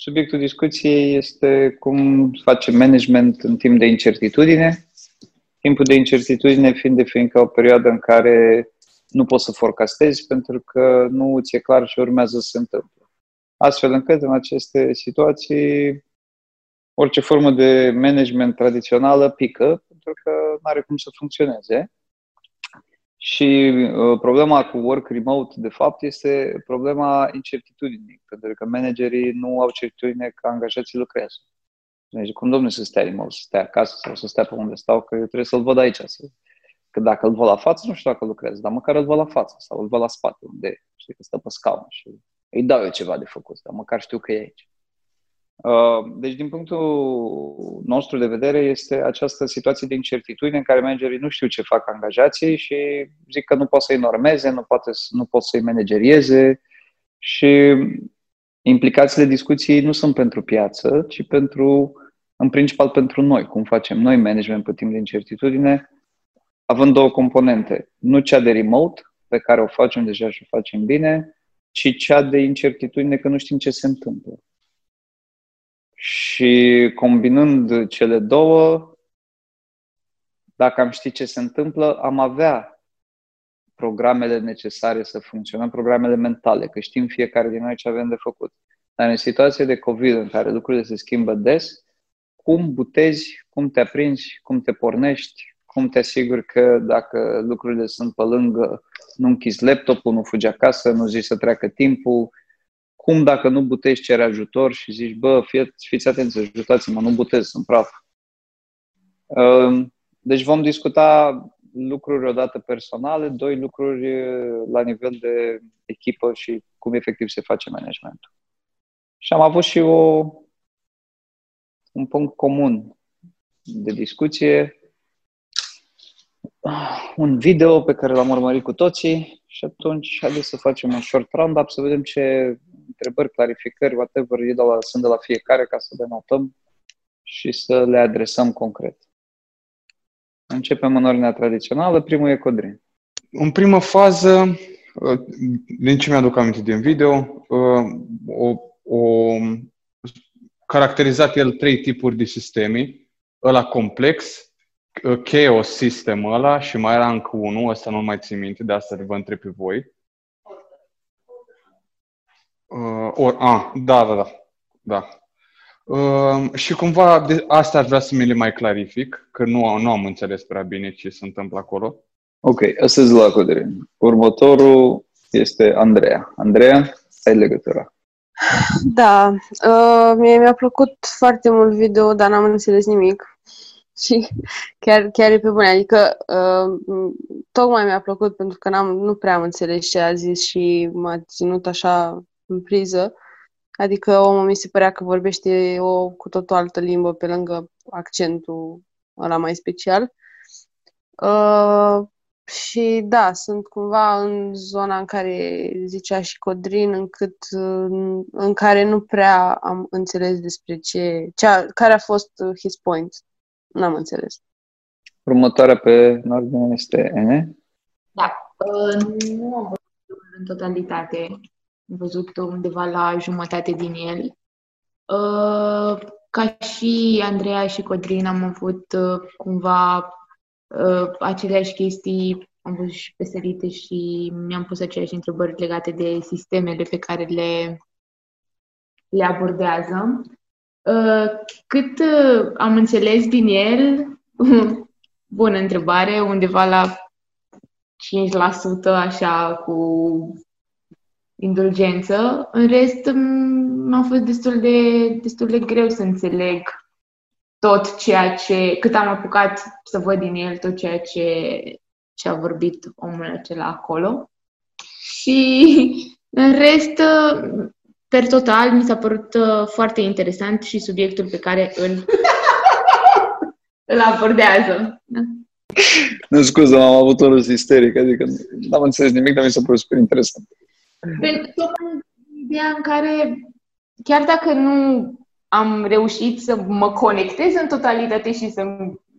subiectul discuției este cum facem management în timp de incertitudine. Timpul de incertitudine fiind definit ca o perioadă în care nu poți să forecastezi pentru că nu ți-e clar ce urmează să se întâmple. Astfel încât în aceste situații orice formă de management tradițională pică pentru că nu are cum să funcționeze. Și uh, problema cu work remote, de fapt, este problema incertitudinii, pentru că managerii nu au certitudine că angajații lucrează. Deci, cum domnule să stea remote, să stea acasă sau să stea pe unde stau, că eu trebuie să-l văd aici. Să... Că dacă îl văd la față, nu știu dacă lucrează, dar măcar îl văd la față sau îl văd la spate, unde știi că stă pe scaun și îi dau eu ceva de făcut, dar măcar știu că e aici. Uh, deci, din punctul nostru de vedere, este această situație de incertitudine în care managerii nu știu ce fac angajații și zic că nu pot să-i normeze, nu, poate, nu pot să-i managerieze și implicațiile discuției nu sunt pentru piață, ci pentru, în principal pentru noi, cum facem noi management pe timp de incertitudine, având două componente. Nu cea de remote, pe care o facem deja și o facem bine, ci cea de incertitudine că nu știm ce se întâmplă. Și combinând cele două, dacă am ști ce se întâmplă, am avea programele necesare să funcționăm, programele mentale, că știm fiecare din noi ce avem de făcut. Dar în situație de COVID, în care lucrurile se schimbă des, cum butezi, cum te aprinzi, cum te pornești, cum te asiguri că dacă lucrurile sunt pe lângă, nu închizi laptopul, nu fugi acasă, nu zici să treacă timpul, cum dacă nu butești cere ajutor și zici, bă, fie, fiți atenți, ajutați-mă, nu butez, sunt praf. Ehm, deci vom discuta lucruri odată personale, doi lucruri la nivel de echipă și cum efectiv se face managementul. Și am avut și o, un punct comun de discuție, un video pe care l-am urmărit cu toții și atunci haideți să facem un short round-up, să vedem ce întrebări, clarificări, whatever, e de la, sunt de la fiecare ca să le notăm și să le adresăm concret. Începem în ordinea tradițională. Primul e Codrin. În primă fază, din ce mi-aduc aminte din video, o, o caracterizat el trei tipuri de sisteme. Ăla complex, chaos sistemul ăla și mai era încă unul, ăsta nu mai țin minte, de asta vă întreb pe voi. Uh, or, a, da, da, da. da. Uh, și cumva de, asta aș vrea să mi le mai clarific, că nu, nu am înțeles prea bine ce se întâmplă acolo. Ok, asta e la Codrin. Următorul este Andreea. Andreea, ai legătura. Da, uh, mie mi-a plăcut foarte mult video, dar n-am înțeles nimic. Și chiar, chiar e pe bune. Adică uh, tocmai mi-a plăcut pentru că n-am, nu prea am înțeles ce a zis și m-a ținut așa în priză. Adică omul mi se părea că vorbește o cu tot o altă limbă pe lângă accentul ăla mai special. Uh, și da, sunt cumva în zona în care zicea și Codrin, încât în, în care nu prea am înțeles despre ce, ce care a fost his point. N-am înțeles. Următoarea pe ordine este N. Da, uh, nu am văzut în totalitate am văzut undeva la jumătate din el. Uh, ca și Andreea și Codrin am avut uh, cumva uh, aceleași chestii, am văzut și pe sărite și mi-am pus aceleași întrebări legate de sistemele pe care le, le abordează. Cât am înțeles din el, bună întrebare, undeva la 5% așa cu indulgență. În rest, m-a fost destul de, destul de greu să înțeleg tot ceea ce, cât am apucat să văd din el, tot ceea ce, ce a vorbit omul acela acolo. Și în rest, per total, mi s-a părut uh, foarte interesant și subiectul pe care îl, îl abordează. Da? Nu, scuză, am avut o râs isteric, adică nu am înțeles nimic, dar mi s-a părut super interesant. Pentru ideea în care, chiar dacă nu am reușit să mă conectez în totalitate și să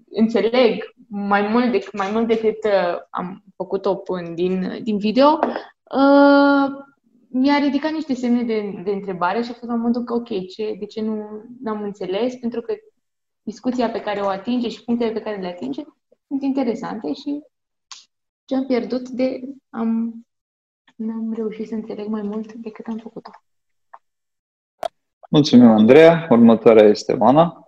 înțeleg mai mult decât, mai mult decât uh, am făcut-o până din, din video, uh, mi-a ridicat niște semne de, de întrebare și a fost la momentul că, ok, ce, de ce nu am înțeles? Pentru că discuția pe care o atinge și punctele pe care le atinge sunt interesante și ce am pierdut de am n-am reușit să înțeleg mai mult decât am făcut-o. Mulțumim, Andreea. Următoarea este Oana.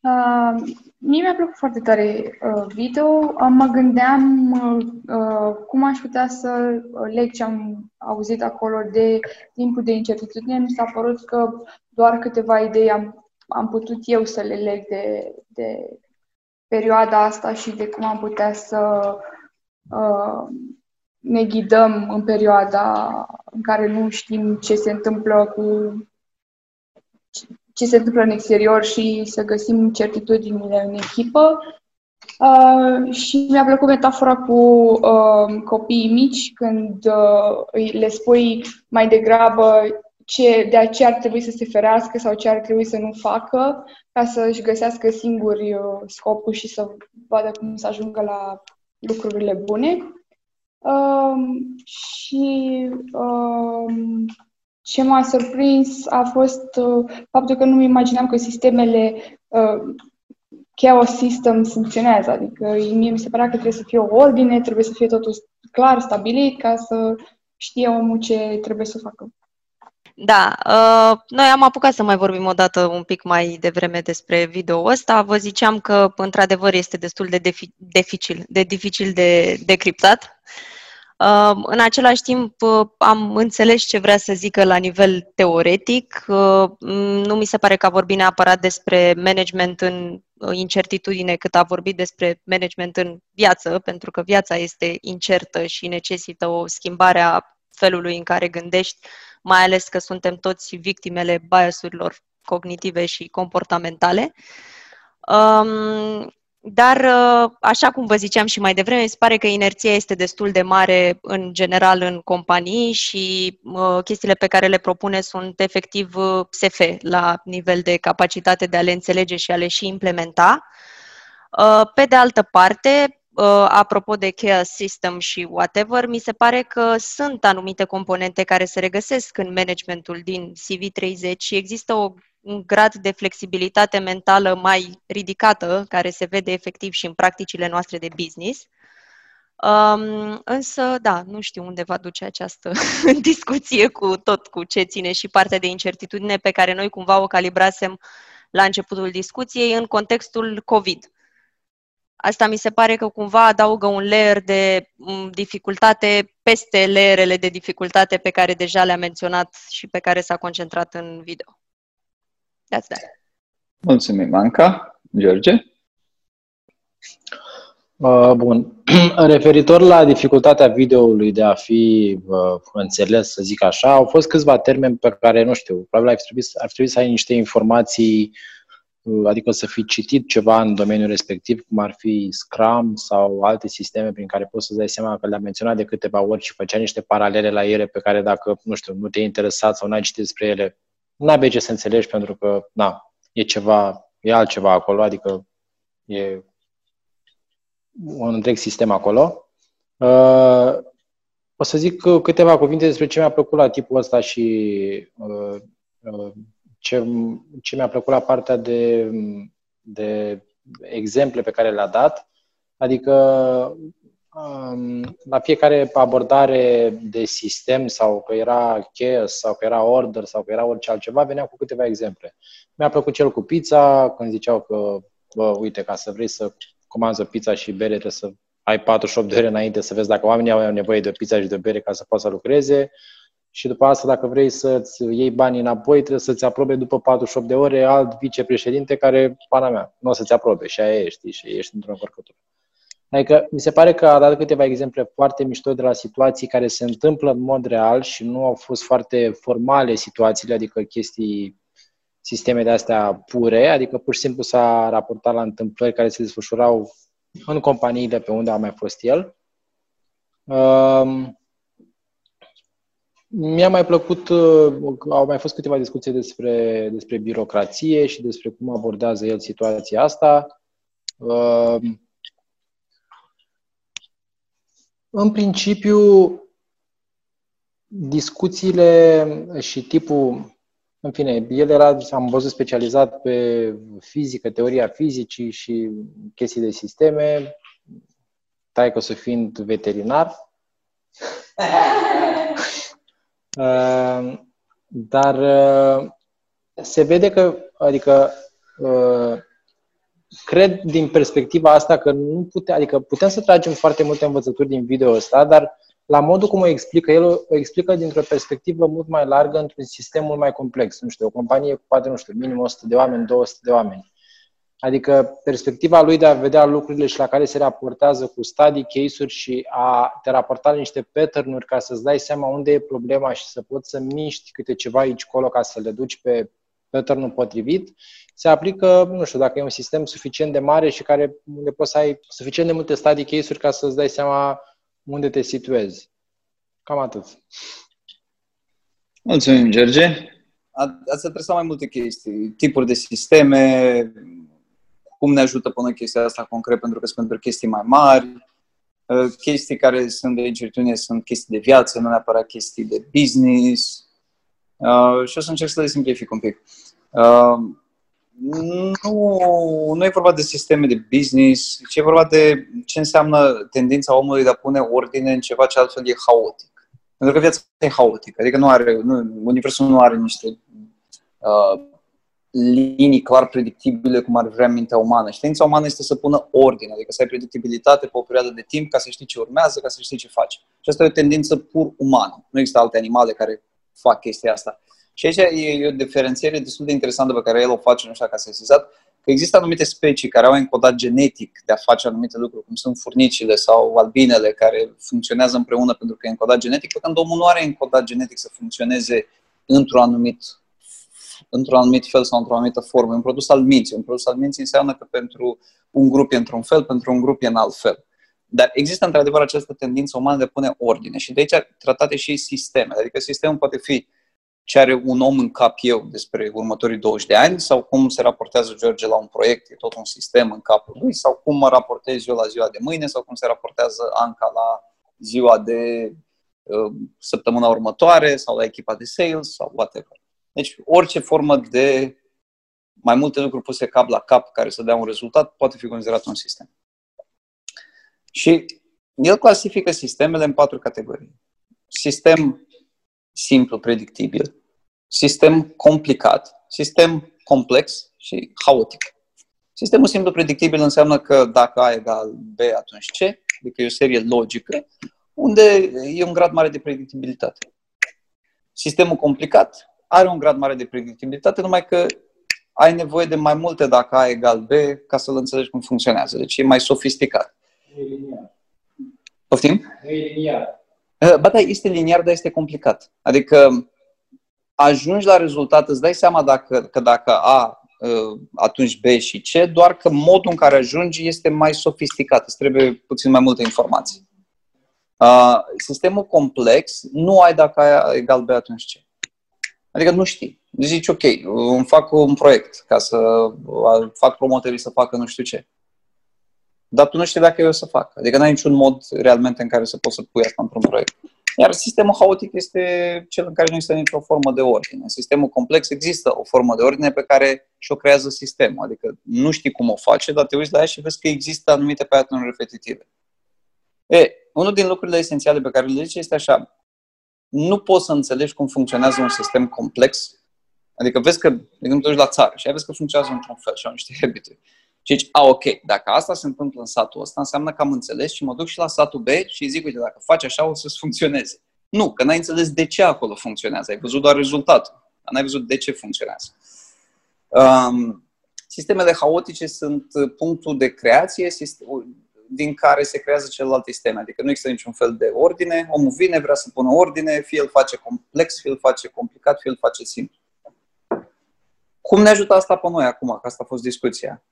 Uh, mie mi-a plăcut foarte tare uh, video. Uh, mă gândeam uh, uh, cum aș putea să leg ce am auzit acolo de timpul de incertitudine. Mi s-a părut că doar câteva idei am, am putut eu să le leg de, de perioada asta și de cum am putea să uh, ne ghidăm în perioada în care nu știm ce se întâmplă cu ce se întâmplă în exterior și să găsim certitudinile în echipă. Uh, și mi-a plăcut metafora cu uh, copiii mici, când uh, le spui mai degrabă ce, de ce ar trebui să se ferească sau ce ar trebui să nu facă, ca să-și găsească singuri uh, scopul și să vadă cum să ajungă la lucrurile bune. Um, și um, ce m-a surprins a fost uh, faptul că nu-mi imaginam că sistemele uh, chaos system funcționează. Adică mie mi se părea că trebuie să fie o ordine, trebuie să fie totul clar, stabilit, ca să știe omul ce trebuie să facă. Da, uh, noi am apucat să mai vorbim o dată un pic mai devreme despre video ăsta. Vă ziceam că, într-adevăr, este destul de defi- dificil, de dificil de decriptat. Uh, în același timp, uh, am înțeles ce vrea să zică la nivel teoretic. Uh, nu mi se pare că a vorbit neapărat despre management în incertitudine, cât a vorbit despre management în viață, pentru că viața este incertă și necesită o schimbare a felului în care gândești, mai ales că suntem toți victimele biasurilor cognitive și comportamentale. Um, dar, uh, așa cum vă ziceam și mai devreme, se pare că inerția este destul de mare în general în companii și uh, chestiile pe care le propune sunt efectiv uh, SF la nivel de capacitate de a le înțelege și a le și implementa. Uh, pe de altă parte, uh, apropo de chaos system și whatever, mi se pare că sunt anumite componente care se regăsesc în managementul din CV30 și există o un grad de flexibilitate mentală mai ridicată, care se vede efectiv și în practicile noastre de business. Um, însă, da, nu știu unde va duce această discuție cu tot cu ce ține și partea de incertitudine pe care noi cumva o calibrasem la începutul discuției în contextul COVID. Asta mi se pare că cumva adaugă un layer de mm, dificultate peste layerele de dificultate pe care deja le-am menționat și pe care s-a concentrat în video. That's that. Mulțumim, Anca. George? Uh, bun. Referitor la dificultatea videoului de a fi uh, înțeles, să zic așa, au fost câțiva termeni pe care, nu știu, probabil ar trebui, ar trebui să ai niște informații, uh, adică să fi citit ceva în domeniul respectiv, cum ar fi Scrum sau alte sisteme prin care poți să-ți dai seama că le-am menționat de câteva ori și făcea niște paralele la ele pe care dacă, nu știu, nu te-ai interesat sau n-ai citit despre ele, n-ai ce să înțelegi pentru că, na, e ceva, e altceva acolo, adică e un întreg sistem acolo. Uh, o să zic câteva cuvinte despre ce mi-a plăcut la tipul ăsta și uh, uh, ce, ce mi-a plăcut la partea de, de exemple pe care le-a dat. Adică la fiecare abordare de sistem sau că era chaos sau că era order sau că era orice altceva, veneam cu câteva exemple. Mi-a plăcut cel cu pizza, când ziceau că, bă, uite, ca să vrei să comanzi pizza și bere, trebuie să ai 48 de ore înainte să vezi dacă oamenii au nevoie de pizza și de bere ca să poată să lucreze. Și după asta, dacă vrei să-ți iei banii înapoi, trebuie să-ți aprobe după 48 de ore alt vicepreședinte care, pana mea, nu o să-ți aprobe și aia e, știi, și ești într-o încărcătură. Adică mi se pare că a dat câteva exemple foarte mișto de la situații care se întâmplă în mod real și nu au fost foarte formale situațiile, adică chestii, sisteme de astea pure, adică pur și simplu s-a raportat la întâmplări care se desfășurau în companiile pe unde a mai fost el. Um, mi-a mai plăcut, uh, au mai fost câteva discuții despre, despre birocrație și despre cum abordează el situația asta. Um, În principiu, discuțiile și tipul, în fine, el era, am văzut, specializat pe fizică, teoria fizicii și chestii de sisteme, tai că să fiind veterinar. Uh, dar uh, se vede că, adică, uh, cred din perspectiva asta că nu putem, adică putem să tragem foarte multe învățături din video ăsta, dar la modul cum o explică, el o explică dintr-o perspectivă mult mai largă, într-un sistem mult mai complex. Nu știu, o companie cu poate, nu știu, minim 100 de oameni, 200 de oameni. Adică perspectiva lui de a vedea lucrurile și la care se raportează cu study case-uri și a te raporta la niște pattern-uri ca să-ți dai seama unde e problema și să poți să miști câte ceva aici colo ca să le duci pe pattern-ul potrivit, se aplică, nu știu, dacă e un sistem suficient de mare și care unde poți să ai suficient de multe study case-uri ca să-ți dai seama unde te situezi. Cam atât. Mulțumim, George. Ați adresat mai multe chestii, tipuri de sisteme, cum ne ajută până chestia asta concret, pentru că sunt pentru chestii mai mari, uh, chestii care sunt de incertitudine sunt chestii de viață, nu neapărat chestii de business. Uh, și o să încerc să le simplific un pic. Uh, nu, nu e vorba de sisteme de business, ci e vorba de ce înseamnă tendința omului de a pune ordine în ceva ce altfel e haotic. Pentru că viața e haotică, adică nu are, nu, universul nu are niște uh, linii clar predictibile cum ar vrea mintea umană. Știința umană este să pună ordine, adică să ai predictibilitate pe o perioadă de timp ca să știi ce urmează, ca să știi ce faci. Și asta e o tendință pur umană. Nu există alte animale care fac chestia asta. Și aici e o diferențiere destul de interesantă pe care el o face, nu știu dacă s-a sesizat, că există anumite specii care au încodat genetic de a face anumite lucruri, cum sunt furnicile sau albinele, care funcționează împreună pentru că e încodat genetic, pe când omul nu are încodat genetic să funcționeze într-un anumit într-un anumit fel sau într-o anumită formă. Un produs al minții. Un produs al minții înseamnă că pentru un grup e într-un fel, pentru un grup e în alt fel. Dar există într-adevăr această tendință umană de a pune ordine și de aici tratate și sisteme. Adică sistemul poate fi ce are un om în cap eu despre următorii 20 de ani sau cum se raportează George la un proiect, e tot un sistem în capul lui sau cum mă raportez eu la ziua de mâine sau cum se raportează Anca la ziua de uh, săptămâna următoare sau la echipa de sales sau whatever. Deci orice formă de mai multe lucruri puse cap la cap care să dea un rezultat poate fi considerat un sistem. Și el clasifică sistemele în patru categorii. Sistem simplu, predictibil, sistem complicat, sistem complex și haotic. Sistemul simplu predictibil înseamnă că dacă A egal B, atunci C, adică e o serie logică, unde e un grad mare de predictibilitate. Sistemul complicat are un grad mare de predictibilitate, numai că ai nevoie de mai multe dacă A egal B ca să-l înțelegi cum funcționează. Deci e mai sofisticat. E liniar. Poftim? E liniar. Eh, ba da, este liniar, dar este complicat. Adică ajungi la rezultat, îți dai seama dacă, că dacă A, eh, atunci B și C, doar că modul în care ajungi este mai sofisticat, îți trebuie puțin mai multe informații. Uh, sistemul complex, nu ai dacă A egal B, atunci C. Adică nu știi. Deci zici, ok, îmi fac un proiect ca să fac promotorii să facă nu știu ce. Dar tu nu știi dacă eu o să fac. Adică n-ai niciun mod realmente în care să poți să pui asta într-un proiect. Iar sistemul haotic este cel în care nu există nicio formă de ordine. Sistemul complex există o formă de ordine pe care și-o creează sistemul. Adică nu știi cum o face, dar te uiți la ea și vezi că există anumite pattern repetitive. E, unul din lucrurile esențiale pe care le zice este așa, nu poți să înțelegi cum funcționează un sistem complex. Adică vezi că, de exemplu, duci la țară și ai vezi că funcționează într-un fel și au niște habituri. Și zici, a, ok, dacă asta se întâmplă în satul ăsta, înseamnă că am înțeles și mă duc și la satul B și zic, uite, dacă faci așa, o să-ți funcționeze. Nu, că n-ai înțeles de ce acolo funcționează. Ai văzut doar rezultatul, dar n-ai văzut de ce funcționează. Um, sistemele haotice sunt punctul de creație din care se creează celelalte sisteme. Adică nu există niciun fel de ordine. Omul vine, vrea să pună ordine, fie îl face complex, fie îl face complicat, fie îl face simplu. Cum ne ajută asta pe noi acum? Că asta a fost discuția.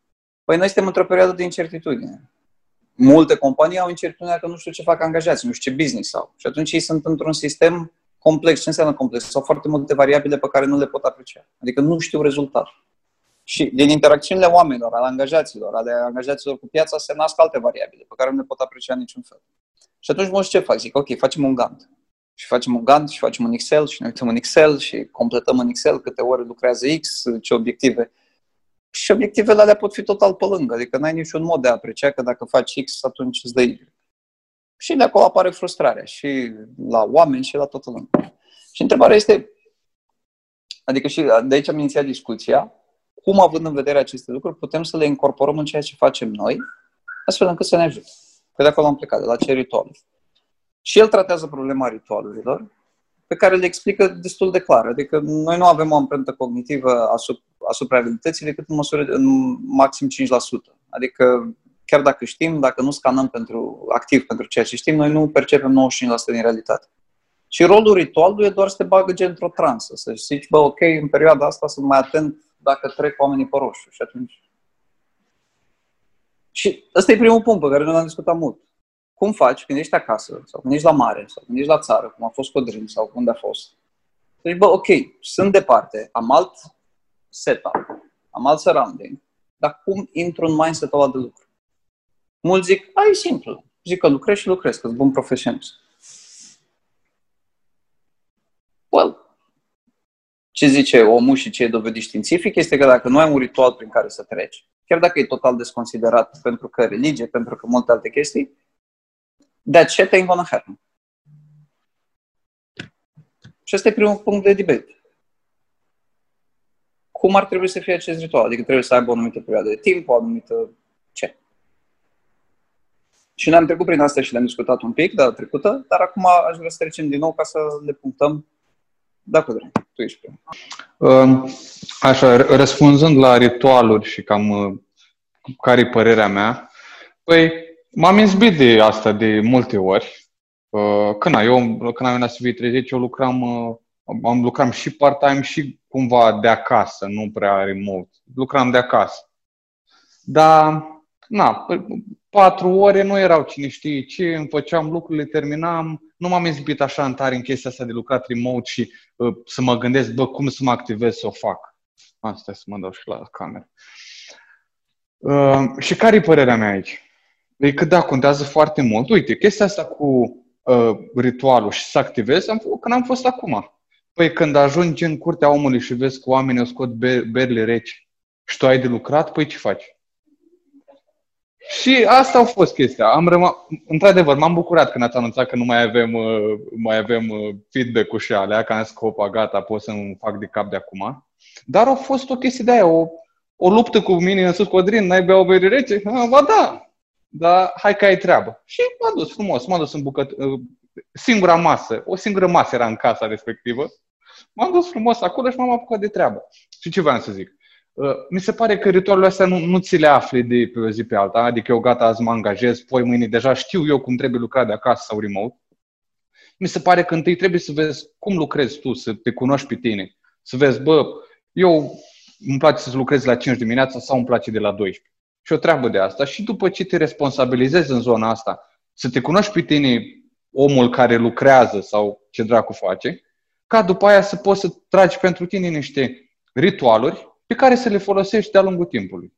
Păi noi suntem într-o perioadă de incertitudine. Multe companii au incertitudinea că nu știu ce fac angajații, nu știu ce business au. Și atunci ei sunt într-un sistem complex. Ce înseamnă complex? Sau foarte multe variabile pe care nu le pot aprecia. Adică nu știu rezultatul. Și din interacțiunile oamenilor, ale angajaților, ale angajaților cu piața, se nasc alte variabile pe care nu le pot aprecia niciun fel. Și atunci mă ce fac? Zic, ok, facem un gant. Și facem un Gantt și facem un Excel și ne uităm în Excel și completăm în Excel câte ore lucrează X, ce obiective. Și obiectivele alea pot fi total pe lângă, adică n-ai niciun mod de a aprecia că dacă faci X, atunci îți dă Y. Și de acolo apare frustrarea și la oameni și la toată lumea. Și întrebarea este, adică și de aici am inițiat discuția, cum având în vedere aceste lucruri putem să le incorporăm în ceea ce facem noi, astfel încât să ne ajute. Că de acolo am plecat, de la ce ritualuri. Și el tratează problema ritualurilor, pe care le explică destul de clar. Adică noi nu avem o amprentă cognitivă asupra, asupra realității decât în măsură în maxim 5%. Adică chiar dacă știm, dacă nu scanăm pentru, activ pentru ceea ce știm, noi nu percepem 95% din realitate. Și rolul ritualului e doar să te bagă gen într-o transă, să zici, bă, ok, în perioada asta sunt mai atent dacă trec oamenii pe roșu și atunci... Și ăsta e primul punct pe care noi l-am discutat mult. Cum faci când ești acasă, sau când ești la mare, sau când ești la țară, cum a fost Codrin, sau unde a fost, deci, bă, ok, sunt departe, am alt setup, am alt surrounding, dar cum intru în mindset-ul ăla de lucru? Mulți zic, ai simplu. Zic că lucrez și lucrez, că sunt bun profesionist. Well, ce zice omul și ce e dovedit științific este că dacă nu ai un ritual prin care să treci, chiar dacă e total desconsiderat pentru că religie, pentru că multe alte chestii, that shit ain't gonna happen. Și ăsta e primul punct de debate. Cum ar trebui să fie acest ritual? Adică trebuie să aibă o anumită perioadă de timp, o anumită ce? Și ne-am trecut prin asta și le-am discutat un pic data trecută, dar acum aș vrea să trecem din nou ca să le punctăm. Da, Codrin, tu ești primul. Um, așa, răspunzând la ritualuri și cam uh, care e părerea mea, păi m-am izbit de asta de multe ori. Uh, când eu, când am venit la CV30, eu lucram, uh, am lucram și part-time și cumva de acasă, nu prea remote. Lucram de acasă. Dar, na, patru ore nu erau cine știe ce, îmi făceam lucrurile, terminam, nu m-am izbit așa în tare în chestia asta de lucrat remote și uh, să mă gândesc, bă, cum să mă activez să o fac. Asta să mă dau și la cameră. Uh, și care e părerea mea aici? E că da, contează foarte mult. Uite, chestia asta cu uh, ritualul și să activez, am, când am fost acum. Păi când ajungi în curtea omului și vezi că oamenii o scot berile reci și tu ai de lucrat, păi ce faci? Și asta a fost chestia. Am rămas, într-adevăr, m-am bucurat când ați anunțat că nu mai avem, uh, mai avem uh, feedback-ul și alea, că am zis că opa, gata, pot să-mi fac de cap de acum. Dar a fost o chestie de aia, o, o luptă cu mine în sus, Codrin, n-ai bea o bere rece? Ah, ba da, dar hai că ai treabă. Și m-am dus frumos, m-am dus în bucăt... Uh, singura masă, o singură masă era în casa respectivă. M-am dus frumos acolo și m-am apucat de treabă. Și ce vreau să zic? Uh, mi se pare că ritualurile astea nu, nu ți le afli de pe o zi pe alta, adică eu gata, azi mă angajez, poi mâine deja știu eu cum trebuie lucra de acasă sau remote. Mi se pare că întâi trebuie să vezi cum lucrezi tu, să te cunoști pe tine, să vezi, bă, eu îmi place să lucrez la 5 dimineața sau îmi place de la 12. Și o treabă de asta. Și după ce te responsabilizezi în zona asta, să te cunoști pe tine omul care lucrează sau ce dracu face, ca după aia să poți să tragi pentru tine niște ritualuri pe care să le folosești de-a lungul timpului.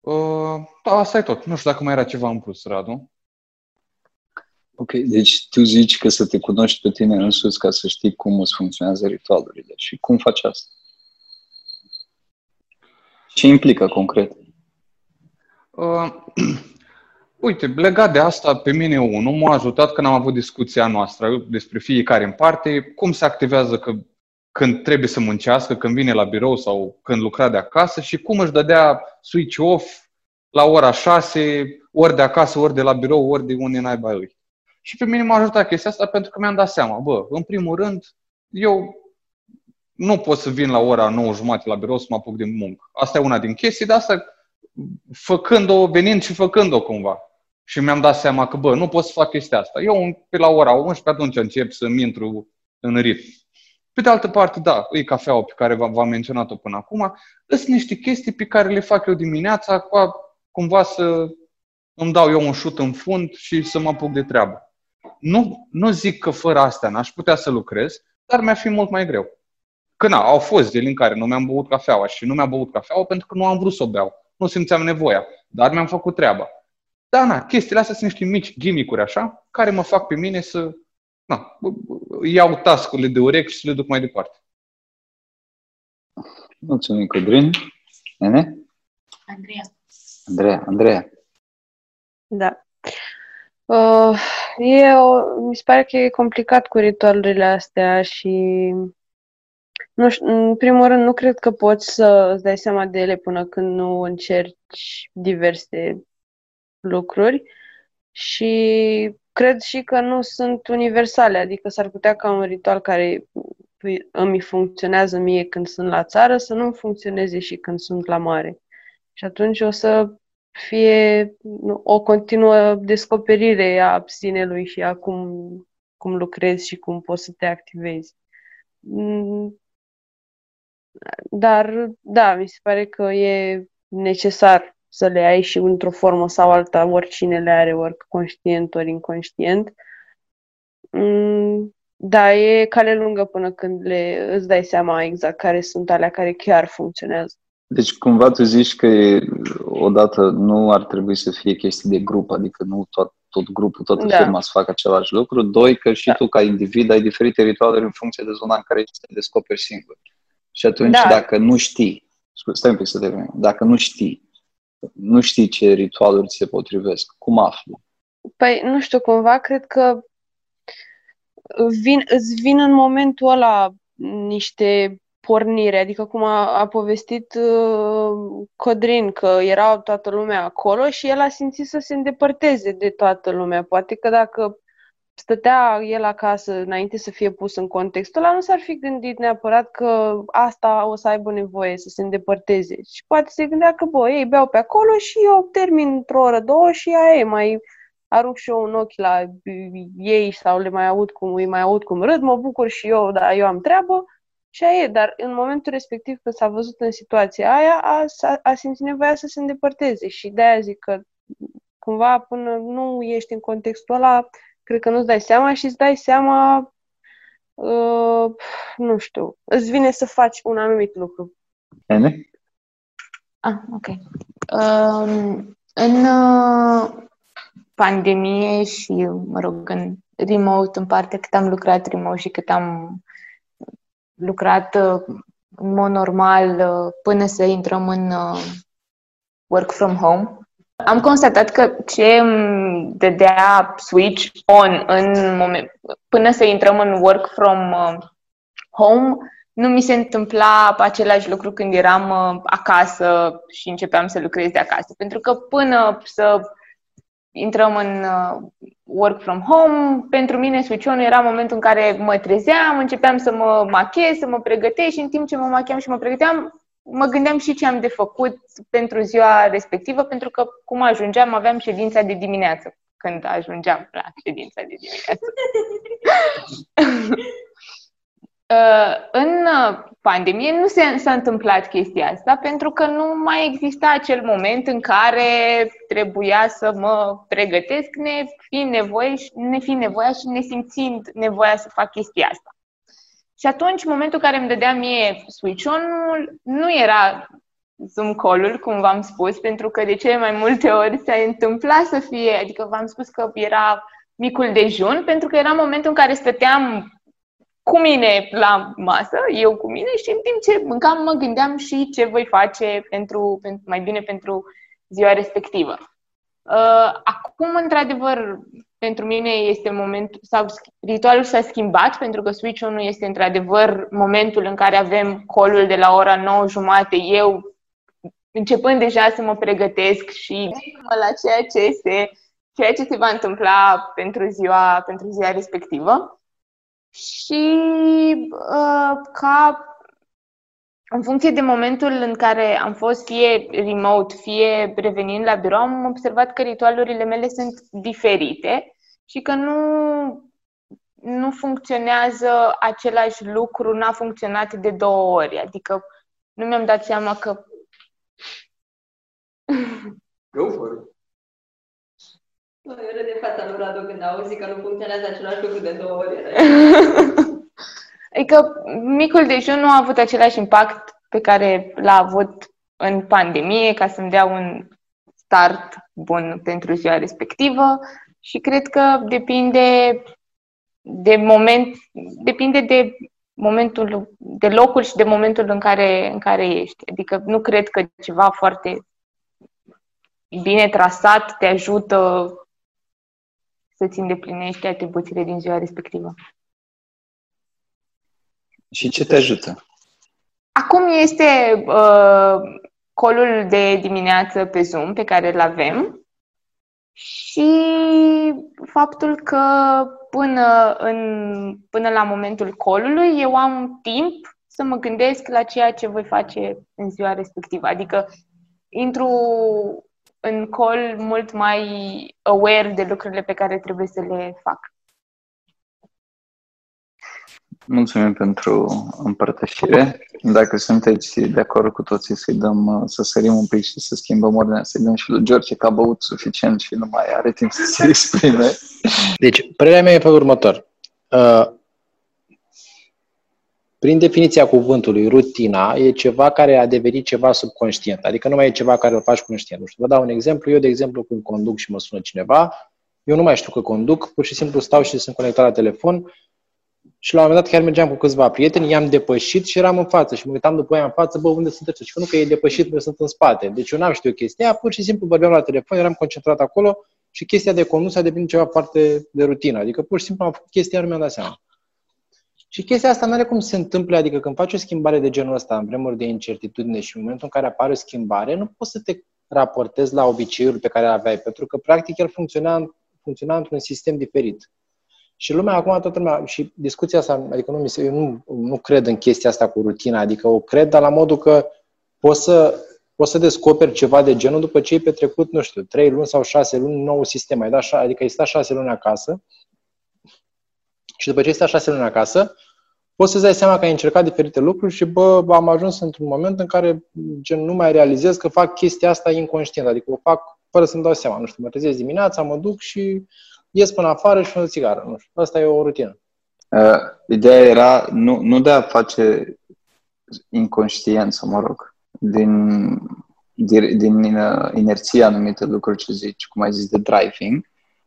Uh, da, asta e tot. Nu știu dacă mai era ceva în plus, Radu. Ok, deci tu zici că să te cunoști pe tine însuți ca să știi cum îți funcționează ritualurile și cum faci asta? Ce implică concret? Uh, uite, legat de asta, pe mine unul m-a ajutat când am avut discuția noastră despre fiecare în parte, cum se activează că când trebuie să muncească, când vine la birou sau când lucra de acasă și cum își dădea switch off la ora 6, ori de acasă, ori de la birou, ori de unde naiba lui. Și pe mine m-a ajutat chestia asta pentru că mi-am dat seama, bă, în primul rând, eu nu pot să vin la ora 9 jumate la birou să mă apuc de muncă. Asta e una din chestii, dar asta făcând-o, venind și făcând-o cumva. Și mi-am dat seama că, bă, nu pot să fac chestia asta. Eu pe la ora 11 atunci încep să-mi intru în ritm. Pe de altă parte, da, e cafeaua pe care v-am menționat-o până acum, sunt niște chestii pe care le fac eu dimineața, ca cumva să îmi dau eu un șut în fund și să mă apuc de treabă. Nu, nu zic că fără astea n-aș putea să lucrez, dar mi-ar fi mult mai greu. Că na, au fost zile în care nu mi-am băut cafeaua și nu mi-am băut cafeaua pentru că nu am vrut să o beau. Nu simțeam nevoia, dar mi-am făcut treaba. Da, na, chestiile astea sunt niște mici gimmick așa, care mă fac pe mine să na, iau tascurile de urechi și le duc mai departe. Mulțumim, Codrin. Nene? Andreea. Andreea, Andreea. Da. Uh, e o, mi se pare că e complicat cu ritualurile astea și nu știu, în primul rând nu cred că poți să îți dai seama de ele până când nu încerci diverse lucruri și cred și că nu sunt universale, adică s-ar putea ca un ritual care îmi funcționează mie când sunt la țară să nu funcționeze și când sunt la mare. Și atunci o să fie o continuă descoperire a sinelui și a cum, cum lucrezi și cum poți să te activezi. Mm. Dar, da, mi se pare că e necesar să le ai și într-o formă sau alta, oricine le are, ori conștient, ori inconștient. Mm, da, e cale lungă până când le, îți dai seama exact care sunt alea care chiar funcționează. Deci cumva tu zici că odată nu ar trebui să fie chestii de grup, adică nu tot, tot grupul, toată da. firma să facă același lucru. Doi, că și da. tu ca individ ai diferite ritualuri în funcție de zona în care te descoperi singur. Și atunci da. dacă nu știi, stai un pic să termin, dacă nu știi, nu știi ce ritualuri ți se potrivesc, cum afli? Păi, nu știu, cumva cred că vin, îți vin în momentul ăla niște pornire, adică cum a, a povestit uh, Codrin, că era toată lumea acolo și el a simțit să se îndepărteze de toată lumea. Poate că dacă stătea el acasă înainte să fie pus în contextul ăla, nu s-ar fi gândit neapărat că asta o să aibă nevoie să se îndepărteze. Și poate se gândea că, bă, ei beau pe acolo și eu termin într-o oră, două și aia e, mai arunc și eu un ochi la ei sau le mai aud cum, îi mai aud cum râd, mă bucur și eu, dar eu am treabă și aia e, dar în momentul respectiv când s-a văzut în situația aia, a, a, a simțit nevoia să se îndepărteze și de-aia zic că cumva până nu ești în contextul ăla, cred că nu-ți dai seama și îți dai seama, uh, nu știu, îți vine să faci un anumit lucru. Ene? Ah, ok. Um, în uh, pandemie și, mă rog, în remote, în parte cât am lucrat remote și cât am lucrat uh, în mod normal uh, până să intrăm în uh, work from home. Am constatat că ce îmi dădea switch on în moment, până să intrăm în work from home, nu mi se întâmpla același lucru când eram acasă și începeam să lucrez de acasă. Pentru că până să intrăm în uh, work from home. Pentru mine switch era momentul în care mă trezeam, începeam să mă machez, să mă pregătesc și în timp ce mă macheam și mă pregăteam, mă gândeam și ce am de făcut pentru ziua respectivă, pentru că cum ajungeam, aveam ședința de dimineață când ajungeam la ședința de dimineață. Uh, în uh, pandemie nu se, s-a întâmplat chestia asta pentru că nu mai exista acel moment în care trebuia să mă pregătesc ne fi nevoie, ne fi nevoia și ne simțind nevoia să fac chestia asta. Și atunci, în momentul în care îmi dădea mie switch-on-ul, nu era Zoom call-ul, cum v-am spus, pentru că de cele mai multe ori se întâmpla să fie, adică v-am spus că era micul dejun, pentru că era momentul în care stăteam cu mine la masă, eu cu mine și în timp ce mâncam mă gândeam și ce voi face pentru, pentru mai bine pentru ziua respectivă. Uh, acum, într-adevăr, pentru mine este momentul, sau ritualul s-a schimbat, pentru că switch nu este într-adevăr momentul în care avem colul de la ora 9 jumate, eu începând deja să mă pregătesc și la ceea ce se, ceea ce se va întâmpla pentru ziua, pentru ziua respectivă. Și uh, ca în funcție de momentul în care am fost fie remote, fie revenind la birou, am observat că ritualurile mele sunt diferite și că nu, nu funcționează același lucru, n-a funcționat de două ori. Adică nu mi-am dat seama că... Go for it. Eu de fața lui Radu când auzi că nu funcționează același lucru de două ori. adică micul dejun nu a avut același impact pe care l-a avut în pandemie, ca să-mi dea un start bun pentru ziua respectivă și cred că depinde de moment, depinde de momentul, de locul și de momentul în care, în care ești. Adică nu cred că ceva foarte bine trasat te ajută să-ți îndeplinești atribuțiile din ziua respectivă. Și ce te ajută? Acum este uh, colul de dimineață pe Zoom pe care îl avem și faptul că până, în, până la momentul colului eu am timp să mă gândesc la ceea ce voi face în ziua respectivă. Adică intru în col mult mai aware de lucrurile pe care trebuie să le fac. Mulțumim pentru împărtășire. Dacă sunteți de acord cu toții să-i dăm, să sărim un pic și să schimbăm ordinea, să-i dăm și lui George, că a băut suficient și nu mai are timp să se exprime. Deci, părerea mea e pe următor. Uh, prin definiția cuvântului, rutina e ceva care a devenit ceva subconștient, adică nu mai e ceva care îl faci conștient. Nu știu, vă dau un exemplu. Eu, de exemplu, când conduc și mă sună cineva, eu nu mai știu că conduc, pur și simplu stau și sunt conectat la telefon și la un moment dat chiar mergeam cu câțiva prieteni, i-am depășit și eram în față și mă uitam după aia în față, bă, unde sunteți? Și că nu că e depășit, eu sunt în spate. Deci eu n-am știut chestia aia, pur și simplu vorbeam la telefon, eram concentrat acolo și chestia de condus a devenit ceva foarte de rutină. Adică pur și simplu am făcut chestia, nu mi-am dat seama. Și chestia asta nu are cum se întâmple, adică când faci o schimbare de genul ăsta în vremuri de incertitudine și în momentul în care apare o schimbare, nu poți să te raportezi la obiceiul pe care îl aveai, pentru că practic el funcționa, funcționa într-un sistem diferit. Și lumea acum, toată lumea, și discuția asta, adică nu, mi se, eu nu, nu cred în chestia asta cu rutina, adică o cred, dar la modul că poți să, poți să descoperi ceva de genul după ce ai petrecut, nu știu, trei luni sau șase luni în nou sistem. Ai dat, adică ai stat șase luni acasă și după ce ai stat șase luni acasă, poți să-ți dai seama că ai încercat diferite lucruri și, bă, am ajuns într-un moment în care gen, nu mai realizez că fac chestia asta inconștient, adică o fac fără să-mi dau seama. Nu știu, mă trezesc dimineața, mă duc și ies până afară și o țigară. Nu știu. Asta e o rutină. Uh, ideea era nu, nu de a face inconștient, să mă rog, din, din, din uh, inerția anumite lucruri ce zici, cum ai zis, de driving,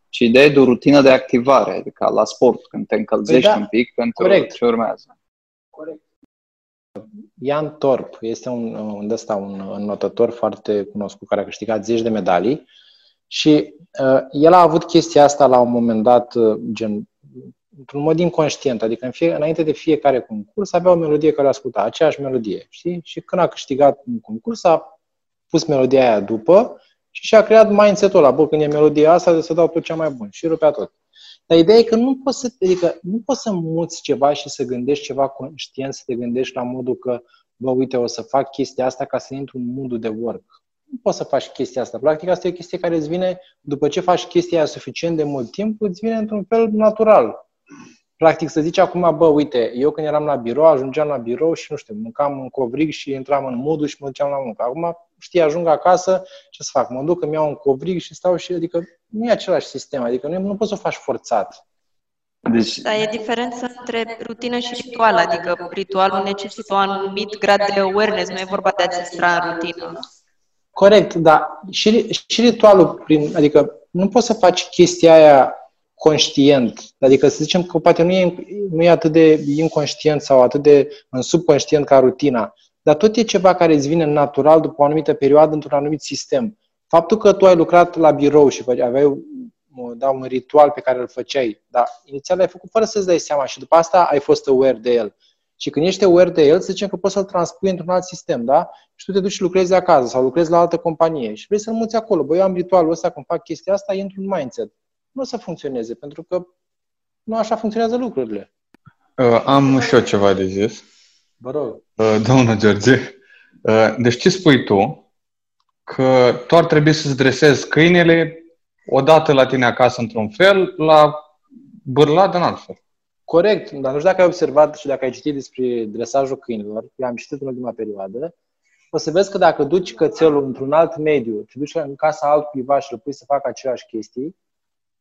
ci ideea de o rutină de activare, adică la sport, când te încălzești păi da, un pic pentru corect. ce urmează. Corect. Ian Torp este un, un, ăsta, un notător foarte cunoscut care a câștigat zeci de medalii și uh, el a avut chestia asta la un moment dat, uh, gen, într-un mod inconștient, adică în fie, înainte de fiecare concurs avea o melodie care asculta, aceeași melodie, știi? Și când a câștigat un concurs a pus melodia aia după și și-a creat mindset-ul ăla, bă, când e melodia asta, de să dau tot cea mai bun și rupea tot. Dar ideea e că nu poți să, adică nu poți să muți ceva și să gândești ceva conștient, să te gândești la modul că, bă, uite, o să fac chestia asta ca să intru în modul de work nu poți să faci chestia asta. Practic, asta e o chestie care îți vine, după ce faci chestia aia suficient de mult timp, îți vine într-un fel natural. Practic, să zici acum, bă, uite, eu când eram la birou, ajungeam la birou și, nu știu, mâncam un covrig și intram în modul și mă duceam la muncă. Acum, știi, ajung acasă, ce să fac? Mă duc, îmi iau un covrig și stau și, adică, nu e același sistem, adică nu, nu poți să o faci forțat. Deci... Dar e diferența între rutină și ritual, adică ritualul necesită un anumit grad de awareness, nu e vorba de a-ți extra în rutină. Corect, dar și, și ritualul, prin, adică nu poți să faci chestia aia conștient. Adică să zicem că poate nu e, nu e atât de inconștient sau atât de în subconștient ca rutina, dar tot e ceva care îți vine natural după o anumită perioadă într-un anumit sistem. Faptul că tu ai lucrat la birou și aveai da, un ritual pe care îl făceai, dar inițial l-ai făcut fără să-ți dai seama și după asta ai fost aware de el. Și când ești aware de el, să zicem că poți să-l transpui într-un alt sistem, da? Și tu te duci și lucrezi acasă sau lucrezi la altă companie și vrei să-l muți acolo. Băi, eu am ritualul ăsta, când fac chestia asta, e într-un mindset. Nu o să funcționeze, pentru că nu așa funcționează lucrurile. Uh, am și eu ceva de zis. Vă rog. Uh, domnul George, uh, deci ce spui tu? Că tu ar trebui să-ți dresezi câinele odată la tine acasă într-un fel, la bârlat în alt fel. Corect, dar nu știu dacă ai observat și dacă ai citit despre dresajul câinilor, eu am citit în ultima perioadă, o să vezi că dacă duci cățelul într-un alt mediu, te duci în casa altcuiva și îl pui să facă aceleași chestii,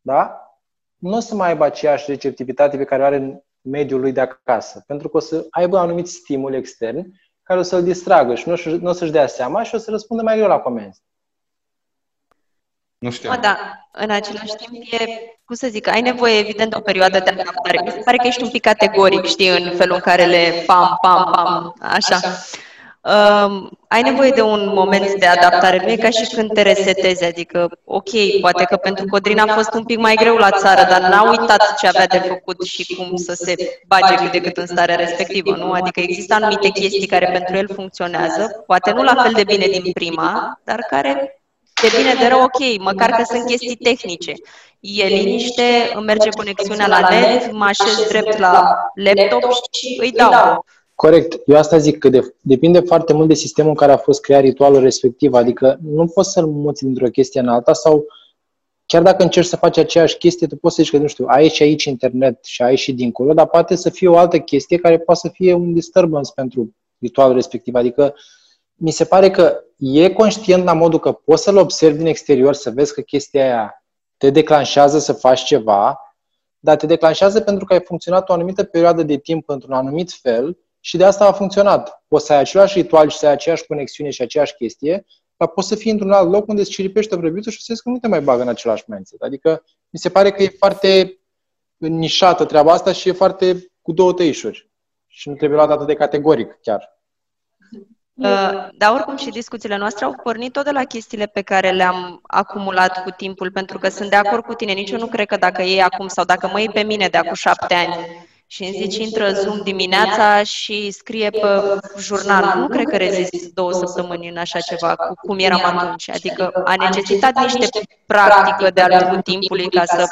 da? nu o să mai aibă aceeași receptivitate pe care o are în mediul lui de acasă, pentru că o să aibă anumit stimul extern care o să-l distragă și nu o să-și dea seama și o să răspundă mai greu la comenzi. Nu știam. Mă, da, în același timp e, cum să zic, ai nevoie evident de o perioadă de adaptare. Mi se pare că ești un pic categoric, știi, în felul în care le pam, pam, pam, așa. Um, ai nevoie de un moment de adaptare. Nu e ca și când te resetezi, adică, ok, poate că pentru Codrin a fost un pic mai greu la țară, dar n-a uitat ce avea de făcut și cum să se bage cât de cât în starea respectivă, nu? Adică există anumite chestii care pentru el funcționează, poate nu la fel de bine din prima, dar care de bine de rău, ok, măcar că sunt chestii tehnice. E liniște, îmi merge conexiunea la net, mă așez drept la laptop și îi dau. Corect. Eu asta zic că de, depinde foarte mult de sistemul în care a fost creat ritualul respectiv. Adică nu poți să-l muți dintr-o chestie în alta sau chiar dacă încerci să faci aceeași chestie, tu poți să zici că, nu știu, ai și aici internet și ai și dincolo, dar poate să fie o altă chestie care poate să fie un disturbance pentru ritualul respectiv. Adică mi se pare că e conștient la modul că poți să-l observi din exterior, să vezi că chestia aia te declanșează să faci ceva, dar te declanșează pentru că ai funcționat o anumită perioadă de timp într-un anumit fel și de asta a funcționat. Poți să ai același ritual și să ai aceeași conexiune și aceeași chestie, dar poți să fii într-un alt loc unde îți ciripește vrăbitul și să vezi că nu te mai bagă în același mindset. Adică mi se pare că e foarte nișată treaba asta și e foarte cu două tăișuri. Și nu trebuie luat atât de categoric chiar. Uh, dar oricum și discuțiile noastre au pornit tot de la chestiile pe care le-am acumulat cu timpul, pentru că sunt de acord cu tine. Nici eu nu cred că dacă ei acum sau dacă mă iei pe mine de acum șapte ani și îmi zici intră Zoom dimineața și scrie pe jurnal, nu cred că rezist două săptămâni în așa ceva, cu cum eram atunci. Adică a necesitat niște practică de-a lungul timpului ca să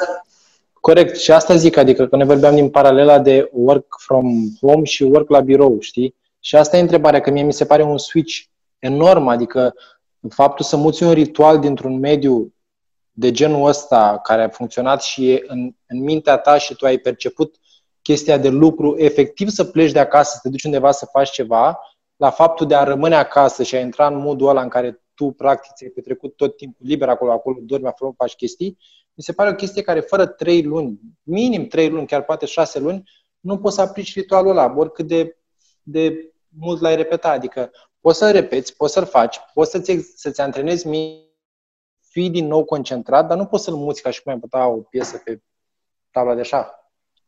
Corect. Și asta zic, adică că ne vorbeam din paralela de work from home și work la birou, știi? Și asta e întrebarea, că mie mi se pare un switch enorm, adică faptul să muți un ritual dintr-un mediu de genul ăsta care a funcționat și e în, în mintea ta și tu ai perceput chestia de lucru, efectiv să pleci de acasă, să te duci undeva să faci ceva, la faptul de a rămâne acasă și a intra în modul ăla în care tu, practic, ți-ai petrecut tot timpul liber acolo, acolo, dormi, acolo, faci chestii, mi se pare o chestie care fără trei luni, minim trei luni, chiar poate șase luni, nu poți să aplici ritualul ăla, oricât de de mult l-ai repeta. Adică poți să-l repeți, poți să-l faci, poți să-ți, să-ți antrenezi mie, fii din nou concentrat, dar nu poți să-l muți ca și cum ai putea o piesă pe tabla de șah.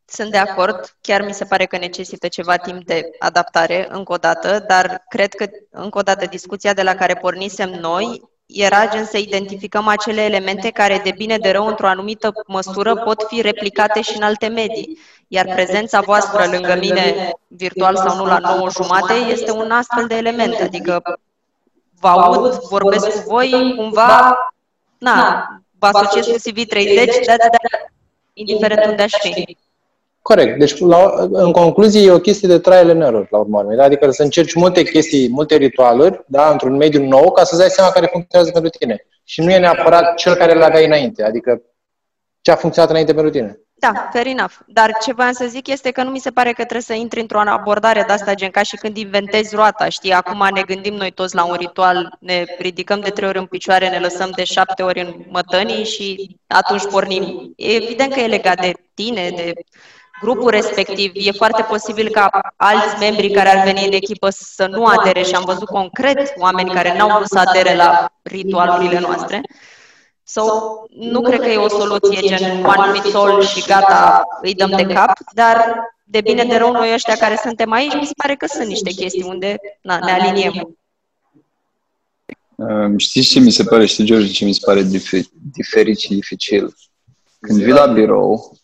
Sunt de acord, chiar mi se pare că necesită ceva timp de adaptare, încă o dată, dar cred că, încă o dată, discuția de la care pornisem noi era gen să identificăm acele elemente care, de bine de rău, într-o anumită măsură, pot fi replicate și în alte medii. Iar prezența voastră lângă mine, virtual sau nu, la 9 jumate, este un astfel de element. Adică vă aud, vorbesc cu voi, cumva, na, vă asociez cu CV30, da, da, da, indiferent unde aș fi. Corect. Deci, la, în concluzie, e o chestie de trial and error, la urmă. Da? Adică să încerci multe chestii, multe ritualuri, da? într-un mediu nou, ca să-ți dai seama care funcționează pentru tine. Și nu e neapărat cel care le aveai înainte. Adică ce a funcționat înainte pentru tine. Da, fair enough. Dar ce voiam să zic este că nu mi se pare că trebuie să intri într-o abordare de asta, gen ca și când inventezi roata, știi? Acum ne gândim noi toți la un ritual, ne ridicăm de trei ori în picioare, ne lăsăm de șapte ori în mătănii și atunci pornim. E evident că e legat de tine, de grupul respectiv. E foarte posibil ca alți membri care ar veni în echipă să nu adere și am văzut concret oameni care n-au vrut să adere la ritualurile noastre. Sau so, nu cred că e o soluție gen one fit all și gata, îi dăm de cap, dar de bine de rău noi ăștia care suntem aici, mi se pare că sunt niște chestii unde na, ne aliniem. Știți ce mi se pare, știi, George, ce mi se pare diferit și dificil? Când vii la birou,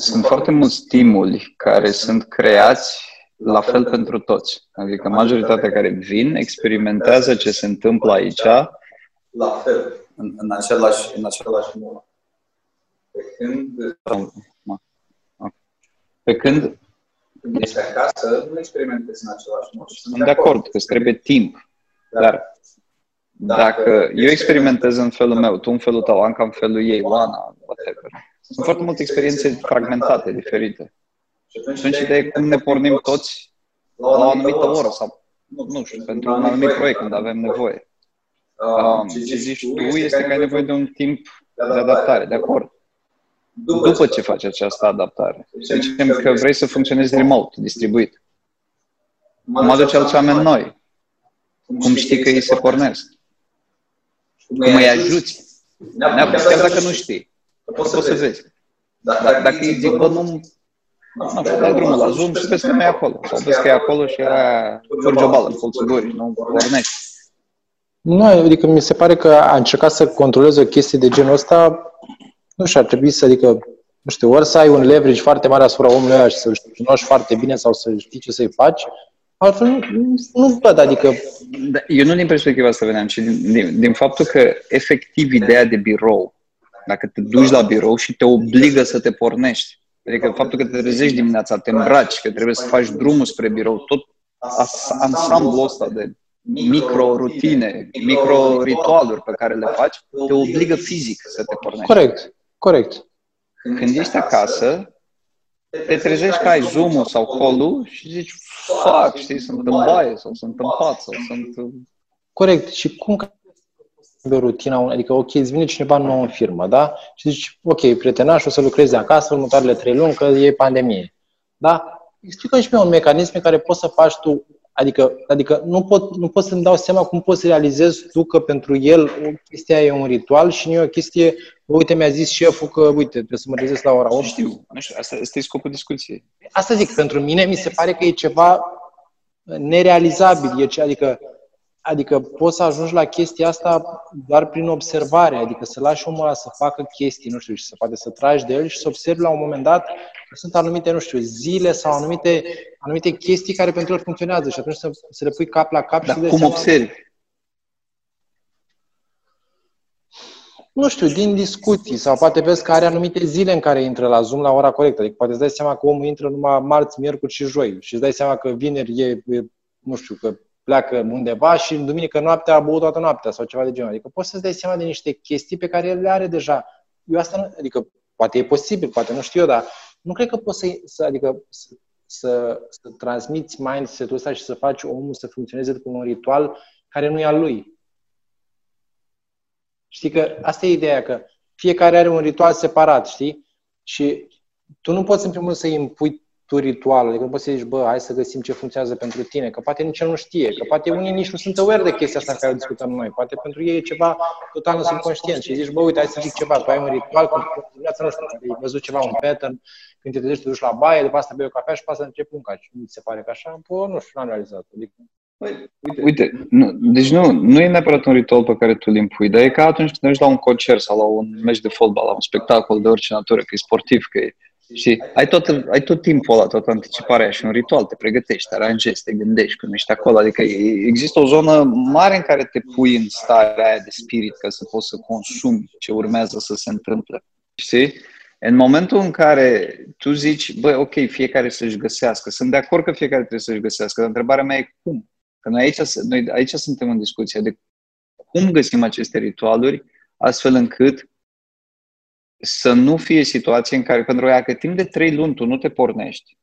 sunt foarte mulți stimuli care sunt creați la fel pentru toți. Adică majoritatea care vin experimentează ce se întâmplă aici la fel, în, în, același, în același mod. Pe când, pe când când ești acasă, nu experimentezi în același mod. Sunt de acord că îți trebuie timp, dar dacă eu experimentez în felul meu, tu în felul tău, Anca în felul ei, Oana, whatever, sunt foarte multe experiențe fragmentate, diferite. Și atunci ideea e cum ne pornim toți la o anumită oră sau, nu știu, pentru un anumit proiect când avem nevoie. Um, ce zici tu este că ai nevoie de un timp de adaptare, de acord. După ce faci această adaptare, să zicem că vrei să funcționezi remote, distribuit. Cum aduci alți oameni noi? Cum știi că ei se pornesc? Cum îi ajuți. Neapărat, chiar dacă nu știi. Poți să vezi. Dacă, dacă îi zic, bă, nu, nu știu, dai drumul la Zoom și vezi că nu e acolo. Sau vezi că e acolo și era curge o bală în colțul gurii, nu pornești. Nu, adică mi se pare că a încercat să controleze o chestie de genul ăsta, nu știu, ar trebui să, adică, nu știu, ori să ai un leverage foarte mare asupra omului ăla și să-l cunoști foarte bine sau să știi ce să-i faci, altfel nu, nu, nu văd, adică... Da, eu nu din perspectiva asta veneam, ci din, din, din faptul că efectiv ideea de birou, dacă te duci la birou și te obligă să te pornești, adică faptul că te trezești dimineața, te îmbraci, că trebuie să faci drumul spre birou, tot ansamblul ăsta de micro-rutine, micro-ritualuri pe care le faci, te obligă fizic să te pornești. Corect, corect. Când ești acasă, te trezești că ai zoom sau call și zici, fuck, știi, sunt în baie sau sunt în pat sau sunt... Corect. Și cum o rutina, adică, ok, îți vine cineva nou în firmă, da? Și zici, ok, prietenaș, o să lucrezi de acasă următoarele trei luni, că e pandemie. Da? Explică și pe un mecanism pe care poți să faci tu Adică, adică nu, pot, nu pot să-mi dau seama cum pot să realizez tu că pentru el o chestie e un ritual și nu e o chestie, uite, mi-a zis șeful că, uite, trebuie să mă trezesc la ora 8. Știu, nu știu, asta, asta e scopul discuției. Asta zic, pentru mine mi se pare că e ceva nerealizabil, e ce, adică Adică poți să ajungi la chestia asta doar prin observare, adică să lași omul ăla să facă chestii, nu știu, și să poate să tragi de el și să observi la un moment dat că sunt anumite, nu știu, zile sau anumite, anumite chestii care pentru el funcționează și atunci să, să le pui cap la cap Dar și cum seama... observi? Nu știu, din discuții sau poate vezi că are anumite zile în care intră la Zoom la ora corectă. Adică poate îți dai seama că omul intră numai marți, miercuri și joi și îți dai seama că vineri e, e nu știu, că pleacă undeva și în duminică noaptea a băut toată noaptea sau ceva de genul. Adică poți să-ți dai seama de niște chestii pe care el le are deja. Eu asta nu, adică poate e posibil, poate nu știu eu, dar nu cred că poți să, să adică să, să, să transmiți mindset-ul ăsta și să faci omul să funcționeze după un ritual care nu e al lui. Știi că asta e ideea, că fiecare are un ritual separat, știi? Și tu nu poți în primul rând să impui tu ritualul, adică nu poți să zici, bă, hai să găsim ce funcționează pentru tine, că poate nici el nu știe, că poate unii nici nu sunt aware de chestia asta în care o discutăm noi, poate pentru ei e ceva total subconștient și zici, bă, uite, hai să zic ceva, tu ai un ritual, când dimineața, nu știu, ai văzut ceva, un pattern, când te trezești, te duci la baie, după asta bei o cafea și după asta începi un caci. Nu ți se pare că așa? Bă, nu știu, n-am realizat. Adică... Uite, uite nu, deci nu, nu e neapărat un ritual pe care tu îl impui, dar e ca atunci când mergi la un concert sau la un meci de fotbal, la un spectacol de orice natură, că e sportiv, că e și ai tot, ai tot timpul ăla, toată anticiparea și un ritual, te pregătești, te aranjezi, te gândești când ești acolo. Adică există o zonă mare în care te pui în starea aia de spirit ca să poți să consumi ce urmează să se întâmple. Știi? În momentul în care tu zici, băi, ok, fiecare să-și găsească, sunt de acord că fiecare trebuie să-și găsească, dar întrebarea mea e cum? Că noi aici, noi aici suntem în discuție de cum găsim aceste ritualuri astfel încât să nu fie situație în care, pentru că timp de trei luni tu nu te pornești,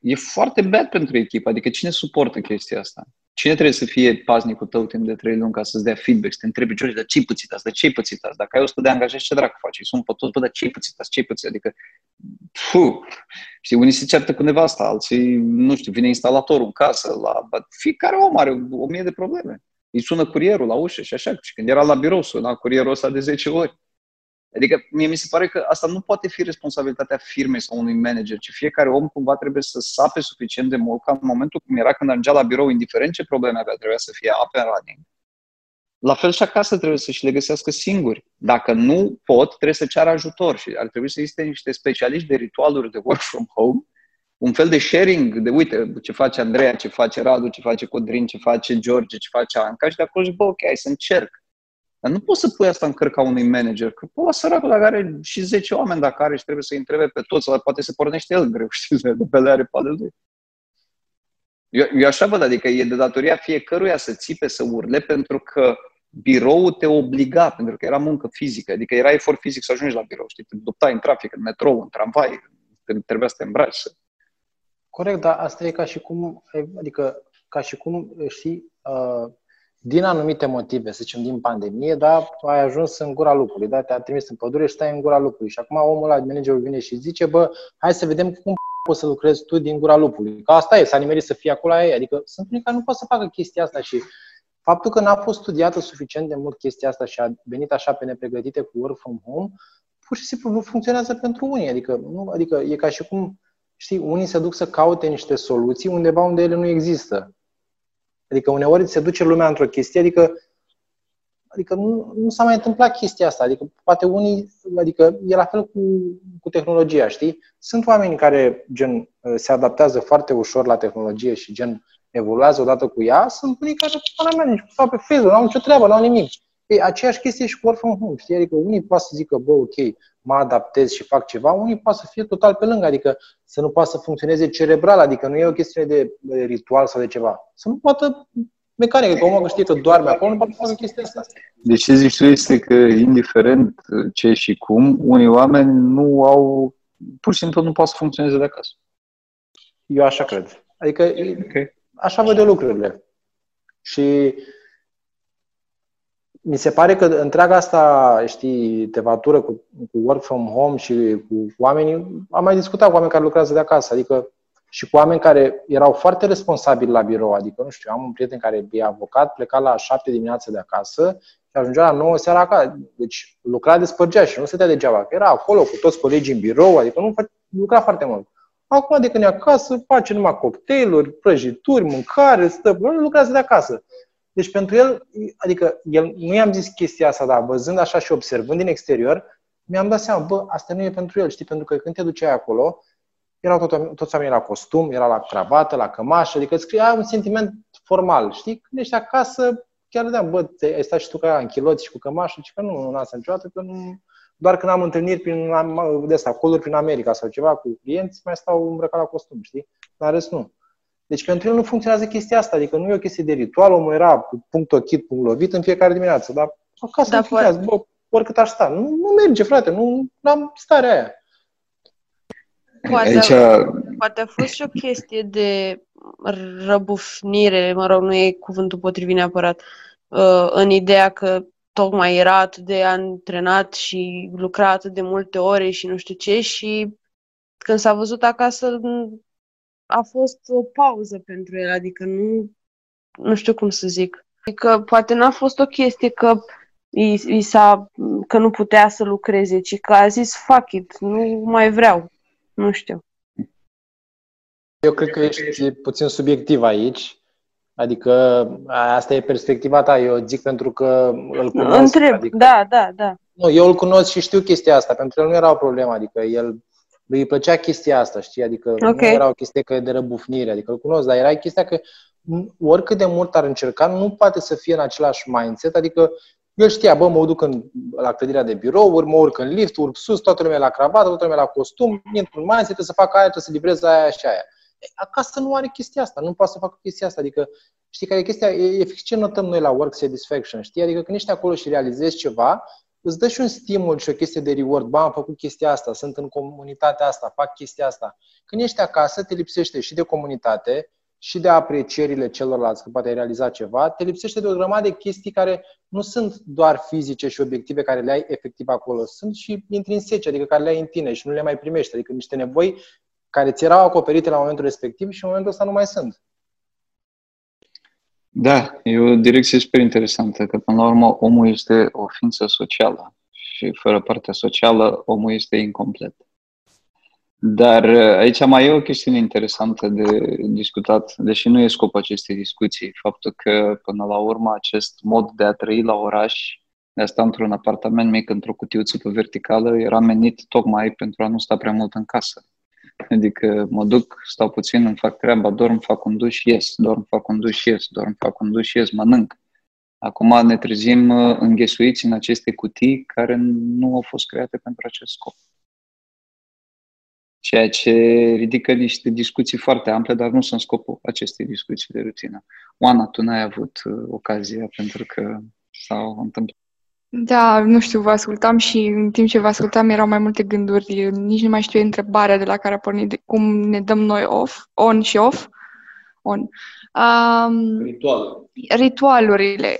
e foarte bad pentru echipă. Adică cine suportă chestia asta? Cine trebuie să fie paznicul tău timp de trei luni ca să-ți dea feedback, să te întrebi, George, dar ce-ai pățit asta? Ce-ai pățit asta? Dacă ai 100 de angajați, ce dracu faci? Sunt pe toți, bă, dar ce-ai pățit asta? Ce-ai pățit? Adică, puh, știi, unii se ceartă cu nevasta, alții, nu știu, vine instalatorul în casă, la, fiecare om are o mie de probleme. Îi sună curierul la ușă și așa. Și când era la birou, suna curierul ăsta de 10 ori. Adică mie mi se pare că asta nu poate fi responsabilitatea firmei sau unui manager, ci fiecare om cumva trebuie să sape suficient de mult ca în momentul cum era când ajungea la birou, indiferent ce probleme avea, trebuia să fie up and running. La fel și acasă trebuie să-și le găsească singuri. Dacă nu pot, trebuie să ceară ajutor și ar trebui să existe niște specialiști de ritualuri de work from home, un fel de sharing de, uite, ce face Andreea, ce face Radu, ce face Codrin, ce face George, ce face Anca și de acolo zic, bă, ok, hai să încerc dar nu poți să pui asta în cărca unui manager, că poate săracul dacă are și 10 oameni dacă are și trebuie să-i întrebe pe toți, sau poate se pornește el greu, știți, de pe le are pe lui. Eu, eu așa văd, adică e de datoria fiecăruia să țipe, să urle, pentru că biroul te obliga, pentru că era muncă fizică, adică era efort fizic să ajungi la birou, știi, te luptai în trafic, în metrou, în tramvai, trebuia să te îmbraci. Să... Corect, dar asta e ca și cum, adică ca și cum, știi, uh, din anumite motive, să zicem din pandemie, da, tu ai ajuns în gura lupului, da, te-a trimis în pădure și stai în gura lupului. Și acum omul la managerul vine și zice, bă, hai să vedem cum poți să lucrezi tu din gura lupului. Că asta e, să animerii să fie acolo aia. Adică sunt unii care nu pot să facă chestia asta și faptul că n-a fost studiată suficient de mult chestia asta și a venit așa pe nepregătite cu work from home, pur și simplu nu funcționează pentru unii. Adică, nu, adică e ca și cum, știi, unii se duc să caute niște soluții undeva unde ele nu există. Adică uneori se duce lumea într-o chestie, adică Adică nu, nu s-a mai întâmplat chestia asta. Adică poate unii, adică e la fel cu, cu tehnologia, știi? Sunt oameni care gen se adaptează foarte ușor la tehnologie și gen evoluează odată cu ea, sunt unii care, până mea, nici stau pe Facebook, nu au nicio treabă, nu au nimic. E aceeași chestie și cu work from home, știi? Adică unii pot să zică, bă, ok, mă adaptez și fac ceva, unii pot să fie total pe lângă, adică să nu poată să funcționeze cerebral, adică nu e o chestiune de ritual sau de ceva. Să nu poată mecanică, că omul știe că doarme acolo, nu poate să facă chestia asta. Deci ce zici tu este că, indiferent ce și cum, unii oameni nu au, pur și simplu nu pot să funcționeze de acasă. Eu așa cred. Adică okay. așa văd eu lucrurile. Și mi se pare că întreaga asta, știi, tevatură cu, cu work from home și cu oamenii, am mai discutat cu oameni care lucrează de acasă, adică și cu oameni care erau foarte responsabili la birou. Adică, nu știu, am un prieten care e avocat, pleca la șapte dimineața de acasă și ajungea la 9 seara acasă. Deci lucra de spărgea și nu stătea degeaba. Că era acolo cu toți colegii în birou, adică nu lucra foarte mult. Acum, de când e acasă, face numai cocktailuri, prăjituri, mâncare, stă, lucrează de acasă. Deci pentru el, adică el, nu i-am zis chestia asta, dar văzând așa și observând din exterior, mi-am dat seama, bă, asta nu e pentru el, știi, pentru că când te duceai acolo, erau tot, toți oamenii la costum, era la cravată, la cămașă, adică scria un sentiment formal, știi? Când ești acasă, chiar vedeam, bă, ai stat și tu ca în chiloți și cu cămașă, și că nu, nu asta niciodată, că nu, doar când am întâlniri prin, de asta, coluri prin America sau ceva cu clienți, mai stau îmbrăcat la costum, știi? Dar rest nu. Deci pentru el nu funcționează chestia asta, adică nu e o chestie de ritual, omul era punct ochit, punct lovit în fiecare dimineață, dar acasă da, nu funcționează, bă, oricât aș sta. Nu, nu merge, frate, nu am starea aia. Poate, Aici... poate a fost și o chestie de răbufnire, mă rog, nu e cuvântul potrivit neapărat, uh, în ideea că tocmai era atât de antrenat și lucra atât de multe ore și nu știu ce și când s-a văzut acasă a fost o pauză pentru el, adică nu, nu știu cum să zic. Adică poate n-a fost o chestie că i, i s-a, că nu putea să lucreze, ci că a zis fuck it, nu mai vreau. Nu știu. Eu cred că ești puțin subiectiv aici. Adică asta e perspectiva ta. Eu zic pentru că îl cunosc. Întreb, adică, da, da, da. Nu, eu îl cunosc și știu chestia asta. Pentru el nu era o problemă. Adică el îi plăcea chestia asta, știi? Adică okay. nu era o chestie că de răbufnire. Adică îl cunosc, dar era chestia că oricât de mult ar încerca, nu poate să fie în același mindset. Adică el știa, bă, mă duc în, la clădirea de birouri, mă urc în lift, urc sus, toată lumea la cravată, toată lumea la costum, intru în mai, trebuie să fac aia, trebuie să livrez aia și aia. Acasă nu are chestia asta, nu poate să facă chestia asta. Adică, știi care e chestia? E, e fix ce notăm noi la work satisfaction, știi? Adică când ești acolo și realizezi ceva, îți dă și un stimul și o chestie de reward. Ba, am făcut chestia asta, sunt în comunitatea asta, fac chestia asta. Când ești acasă, te lipsește și de comunitate, și de aprecierile celorlalți, că poate ai realizat ceva, te lipsește de o grămadă de chestii care nu sunt doar fizice și obiective care le ai efectiv acolo, sunt și intrinsece, adică care le ai în tine și nu le mai primești, adică niște nevoi care ți erau acoperite la momentul respectiv și în momentul ăsta nu mai sunt. Da, e o direcție super interesantă, că până la urmă omul este o ființă socială și fără partea socială omul este incomplet. Dar uh, aici mai e o chestiune interesantă de discutat, deși nu e scopul acestei discuții, faptul că până la urmă acest mod de a trăi la oraș, de a sta într-un apartament mic, într-o cutiuță pe verticală, era menit tocmai pentru a nu sta prea mult în casă. Adică mă duc, stau puțin, îmi fac treaba, dorm, fac un duș, ies, dorm, fac un duș, ies, dorm, fac un duș, ies, mănânc. Acum ne trezim uh, înghesuiți în aceste cutii care nu au fost create pentru acest scop ceea ce ridică niște discuții foarte ample, dar nu sunt scopul acestei discuții de rutină. Oana, tu n-ai avut uh, ocazia pentru că s-au întâmplat. Da, nu știu, vă ascultam și în timp ce vă ascultam erau mai multe gânduri. Nici nu mai știu întrebarea de la care a pornit, cum ne dăm noi off, on și off. On. Um, Ritual. Ritualurile.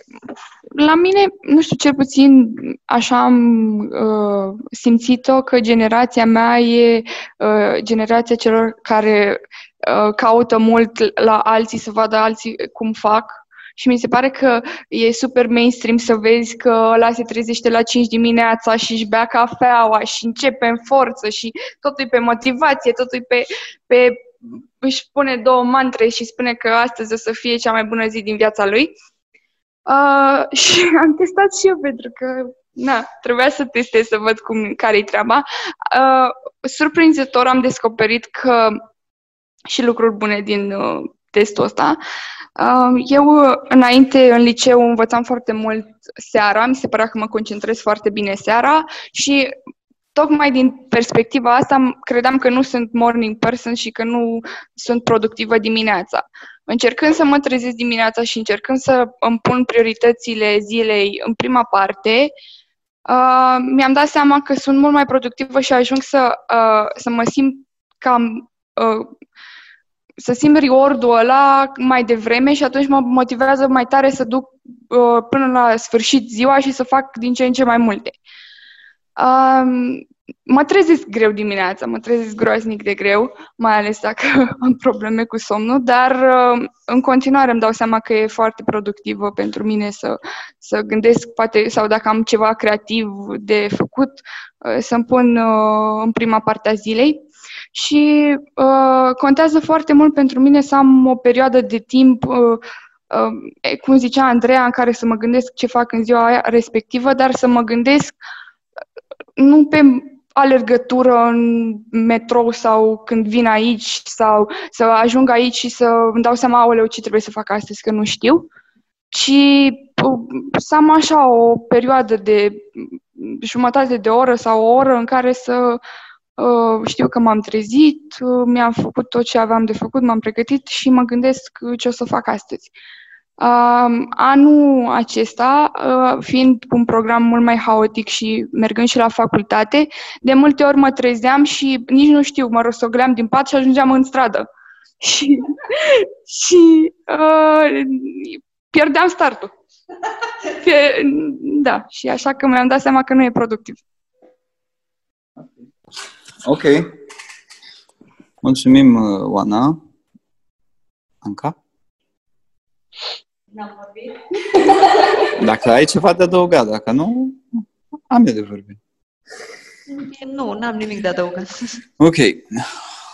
La mine, nu știu, cel puțin așa am uh, simțit-o că generația mea e uh, generația celor care uh, caută mult la alții să vadă alții cum fac Și mi se pare că e super mainstream să vezi că ăla se trezește la 5 dimineața și își bea cafeaua și începe în forță și totul e pe motivație, totul e pe, pe își pune două mantre și spune că astăzi o să fie cea mai bună zi din viața lui. Uh, și am testat și eu pentru că na, trebuia să testez să văd cum, care-i treaba. Uh, surprinzător am descoperit că și lucruri bune din uh, testul ăsta. Uh, eu, înainte, în liceu, învățam foarte mult seara, mi se părea că mă concentrez foarte bine seara și tocmai din perspectiva asta credeam că nu sunt morning person și că nu sunt productivă dimineața. Încercând să mă trezesc dimineața și încercând să îmi pun prioritățile zilei în prima parte, uh, mi-am dat seama că sunt mult mai productivă și ajung să, uh, să mă simt cam uh, să simt reward-ul ăla mai devreme și atunci mă motivează mai tare să duc uh, până la sfârșit ziua și să fac din ce în ce mai multe. Um, mă trezesc greu dimineața, mă trezesc groaznic de greu, mai ales dacă am probleme cu somnul, dar uh, în continuare îmi dau seama că e foarte productivă pentru mine să, să gândesc, poate, sau dacă am ceva creativ de făcut, uh, să-mi pun uh, în prima parte a zilei. Și uh, contează foarte mult pentru mine să am o perioadă de timp uh, uh, cum zicea Andreea, în care să mă gândesc ce fac în ziua aia respectivă, dar să mă gândesc nu pe alergătură în metrou sau când vin aici sau să ajung aici și să îmi dau seama, aoleu, ce trebuie să fac astăzi, că nu știu, ci să am așa o perioadă de jumătate de oră sau o oră în care să uh, știu că m-am trezit, uh, mi-am făcut tot ce aveam de făcut, m-am pregătit și mă gândesc ce o să fac astăzi. Uh, anul acesta, uh, fiind un program mult mai haotic și mergând și la facultate, de multe ori mă trezeam și nici nu știu, mă rostogleam din pat și ajungeam în stradă. Și, și uh, pierdeam startul. Pe, da, și așa că mi-am dat seama că nu e productiv. Ok. Mulțumim, uh, Oana. Anca? N-am vorbit. Dacă ai ceva de adăugat, dacă nu, am eu de vorbit. Nu, n-am nimic de adăugat. Ok.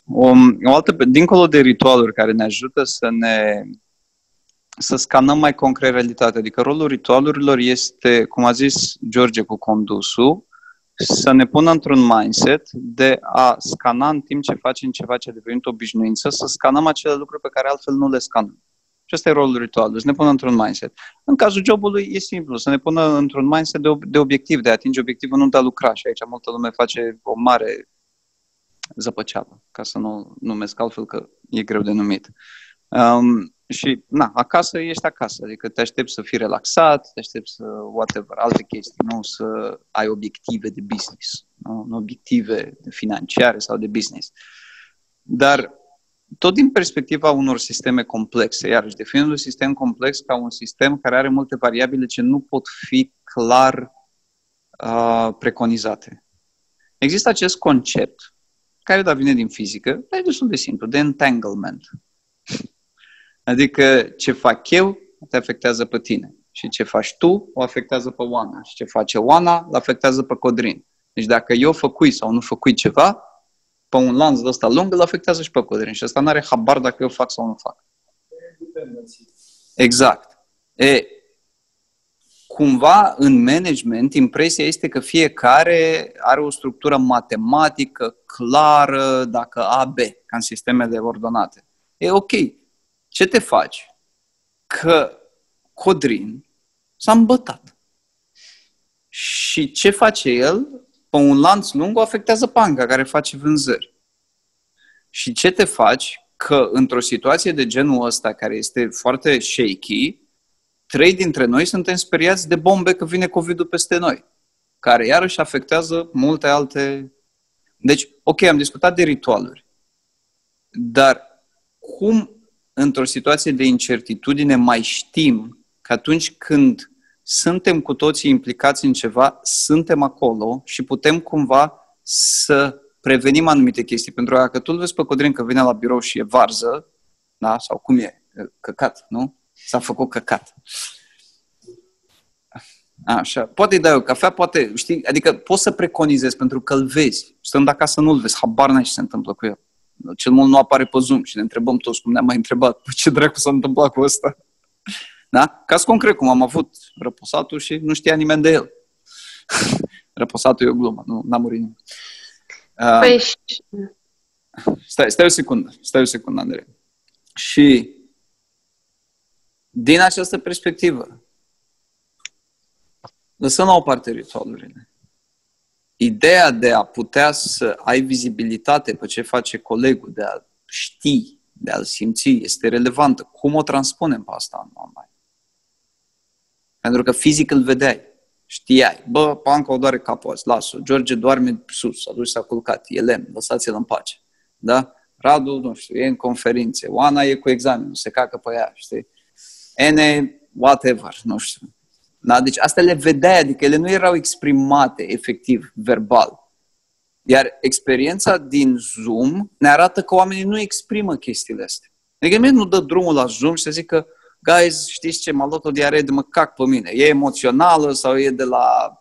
O, o altă, dincolo de ritualuri care ne ajută să ne să scanăm mai concret realitatea. Adică rolul ritualurilor este, cum a zis George cu condusul, să ne pună într-un mindset de a scana în timp ce facem ceva ce a devenit obișnuință, să scanăm acele lucruri pe care altfel nu le scanăm. Și ăsta e rolul ritualului, să ne pună într-un mindset. În cazul jobului e simplu, să ne pună într-un mindset de, de obiectiv, de a atinge obiectivul, nu de a lucra. Și aici multă lume face o mare zăpăceală, ca să nu numesc altfel că e greu de numit. Um, și, na, acasă ești acasă, adică te aștepți să fii relaxat, te aștepți să, whatever, alte chestii, nu să ai obiective de business, nu, nu obiective financiare sau de business. Dar tot din perspectiva unor sisteme complexe, iarăși definind un sistem complex ca un sistem care are multe variabile ce nu pot fi clar uh, preconizate. Există acest concept, care da vine din fizică, dar e destul de simplu, de entanglement. Adică ce fac eu te afectează pe tine. Și ce faci tu o afectează pe Oana. Și ce face Oana îl afectează pe Codrin. Deci dacă eu făcui sau nu făcui ceva, pe un lanț de ăsta lung îl afectează și pe Codrin. Și ăsta nu are habar dacă eu fac sau nu fac. Exact. E, cumva în management impresia este că fiecare are o structură matematică clară, dacă A, B, ca în sistemele ordonate. E ok. Ce te faci? Că Codrin s-a îmbătat. Și ce face el? Pe un lanț lung o afectează panca care face vânzări. Și ce te faci? Că într-o situație de genul ăsta, care este foarte shaky, trei dintre noi suntem speriați de bombe că vine COVID-ul peste noi, care iarăși afectează multe alte... Deci, ok, am discutat de ritualuri, dar cum într-o situație de incertitudine mai știm că atunci când suntem cu toții implicați în ceva, suntem acolo și putem cumva să prevenim anumite chestii. Pentru că dacă tu îl vezi pe Codrin că vine la birou și e varză, da? sau cum e, căcat, nu? S-a făcut căcat. Așa. Poate îi dai o cafea, poate, știi, adică poți să preconizezi pentru că îl vezi. Stând acasă nu-l vezi, habar n-ai ce se întâmplă cu el. Cel mult nu apare pe Zoom și ne întrebăm toți cum ne-am mai întrebat, păi ce dracu s-a întâmplat cu ăsta? Da? Caz concret, cum am avut răposatul și nu știa nimeni de el. răposatul e o glumă, nu n-a murit nimeni. Uh, Păi, Stai, stai o secundă, stai o secundă, Andrei. Și din această perspectivă, lăsăm la o parte ritualurile. Ideea de a putea să ai vizibilitate pe ce face colegul, de a ști, de a-l simți, este relevantă. Cum o transpunem pe asta în online? Pentru că fizic îl vedeai. Știai. Bă, Panca o doare capul azi, las-o. George doarme sus, s-a dus s-a culcat. E lemn, lăsați-l în pace. Da? Radu, nu știu, e în conferințe. Oana e cu examenul, se cacă pe ea, știi? N, whatever, nu știu. Da? Deci astea le vedeai, adică ele nu erau exprimate efectiv, verbal. Iar experiența din Zoom ne arată că oamenii nu exprimă chestiile astea. Adică nimeni nu dă drumul la Zoom și să zică, guys, știți ce, m-a luat o diaree de mă cac pe mine. E emoțională sau e de la...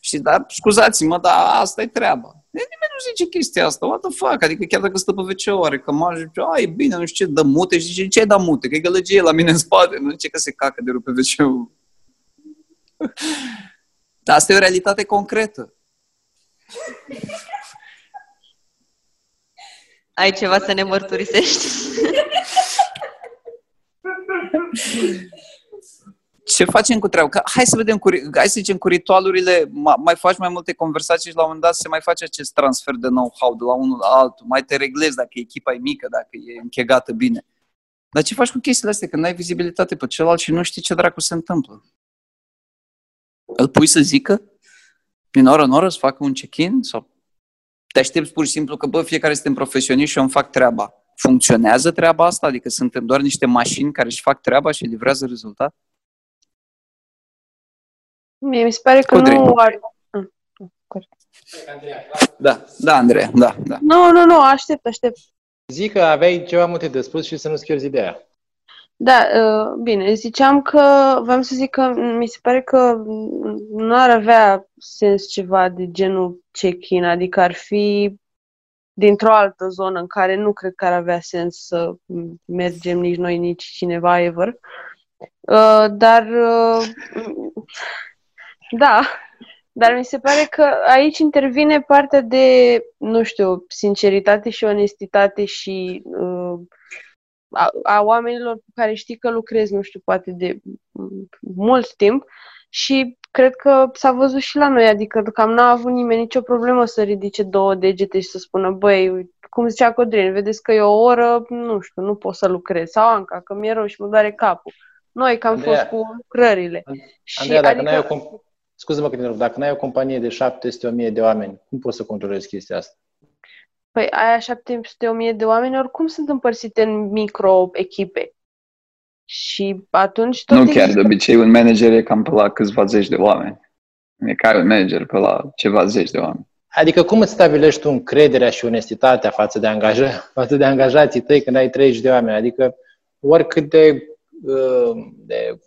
Și dar scuzați-mă, dar asta e treaba. Nimeni nu zice chestia asta, what the fuck? Adică chiar dacă stă pe wc are că mă zice, a, e bine, nu știu ce, dă mute și zice, ce da mute? Că e gălăgie la mine în spate, nu zice că se cacă de pe wc Dar asta e o realitate concretă. Ai ceva să ne mărturisești? Ce facem cu treaba? Că hai să vedem, cu, hai să zicem, cu ritualurile, mai faci mai multe conversații și la un moment dat se mai face acest transfer de know-how de la unul la altul, mai te reglezi dacă echipa e mică, dacă e închegată bine. Dar ce faci cu chestiile astea când n-ai vizibilitate pe celălalt și nu știi ce dracu se întâmplă? Îl pui să zică din oră în oră să facă un check-in? Sau te aștepți pur și simplu că, bă, fiecare suntem profesioniști și eu îmi fac treaba. Funcționează treaba asta? Adică suntem doar niște mașini care își fac treaba și livrează rezultat? Mie mi se pare că Codrin. nu ar... Da, da, Andreea, da, da. Nu, nu, nu, aștept, aștept. Zic că aveai ceva multe de spus și să nu-ți pierzi ideea. Da, uh, bine, ziceam că, vreau să zic că mi se pare că nu ar avea sens ceva de genul check-in, adică ar fi dintr-o altă zonă în care nu cred că ar avea sens să mergem nici noi, nici cineva ever. Uh, dar, uh, da, dar mi se pare că aici intervine partea de, nu știu, sinceritate și onestitate și uh, a, a oamenilor cu care știi că lucrezi, nu știu, poate de m, mult timp și cred că s-a văzut și la noi, adică cam n-a avut nimeni nicio problemă să ridice două degete și să spună, băi, uite, cum zicea Codrin, vedeți că e o oră, nu știu, nu pot să lucrez, sau Anca, că mi-e rău și mă doare capul. Noi că am Andreea. fost cu lucrările. Și Andreea, dacă adică, n-ai o, comp- Scuze-mă că te întreb, dacă n-ai o companie de 700-1000 de oameni, cum poți să controlezi chestia asta? Păi aia 700 de oameni oricum sunt împărțite în micro-echipe. Și atunci tot Nu chiar, există- de obicei un manager e cam pe la câțiva zeci de oameni. E ca un manager pe la ceva zeci de oameni. Adică cum îți stabilești tu încrederea și onestitatea față de, angaja- față de angajații tăi când ai 30 de oameni? Adică oricât de, uh, de,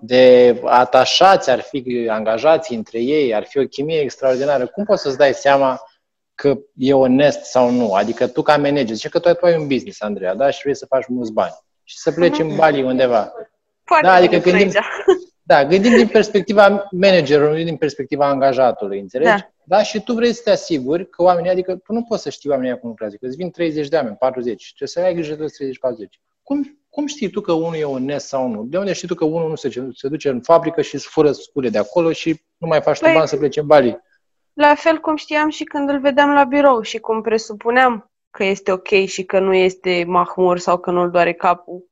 de atașați ar fi angajații între ei, ar fi o chimie extraordinară, cum poți să-ți dai seama că e onest sau nu? Adică tu ca manager, zice că tu, tu ai un business, Andreea, da? Și vrei să faci mulți bani. Și să pleci în Bali undeva. Foarte Da, adică bine până gândim- aici. Da, gândim din perspectiva managerului, nu din perspectiva angajatului, înțelegi? Da. da? Și tu vrei să te asiguri că oamenii, adică tu nu poți să știi oamenii cum lucrează, că îți vin 30 de oameni, 40, trebuie să ai grijă de 30-40. Cum, cum știi tu că unul e onest sau nu? De unde știi tu că unul nu se, se duce în fabrică și îți fură scule de acolo și nu mai faci tu Păi- bani să pleci în Bali? La fel cum știam și când îl vedeam la birou și cum presupuneam că este ok și că nu este mahmur sau că nu-l doare capul.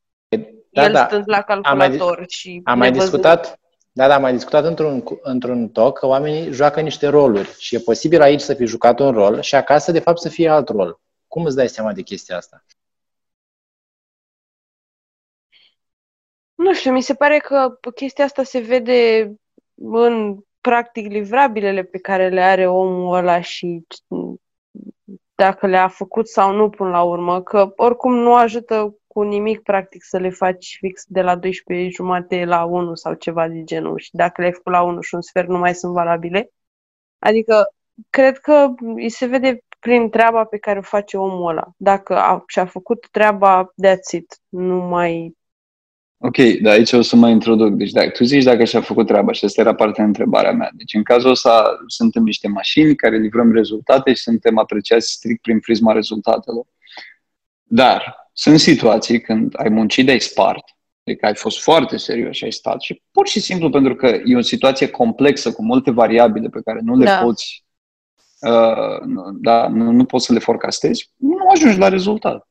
Da, El da. stând la Am mai, calculator și am mai nevăzând. discutat, da, da, am mai discutat într-un, într-un talk că oamenii joacă niște roluri și e posibil aici să fi jucat un rol și acasă, de fapt, să fie alt rol. Cum îți dai seama de chestia asta? Nu știu, mi se pare că chestia asta se vede în practic livrabilele pe care le are omul ăla și dacă le-a făcut sau nu până la urmă, că oricum nu ajută cu nimic practic să le faci fix de la 12 jumate la 1 sau ceva de genul și dacă le-ai făcut la 1 și un sfert nu mai sunt valabile. Adică cred că îi se vede prin treaba pe care o face omul ăla. Dacă a, și-a făcut treaba, that's it. Nu mai... Ok, dar aici o să mai introduc. Deci dacă tu zici dacă și-a făcut treaba și asta era partea întrebarea mea. Deci în cazul ăsta suntem niște mașini care livrăm rezultate și suntem apreciați strict prin prisma rezultatelor. Dar sunt situații când ai muncit de ai spart, adică ai fost foarte serios și ai stat și pur și simplu pentru că e o situație complexă cu multe variabile pe care nu le Da. poți uh, nu- da, nu, nu poți să le forecastezi, nu ajungi la rezultat.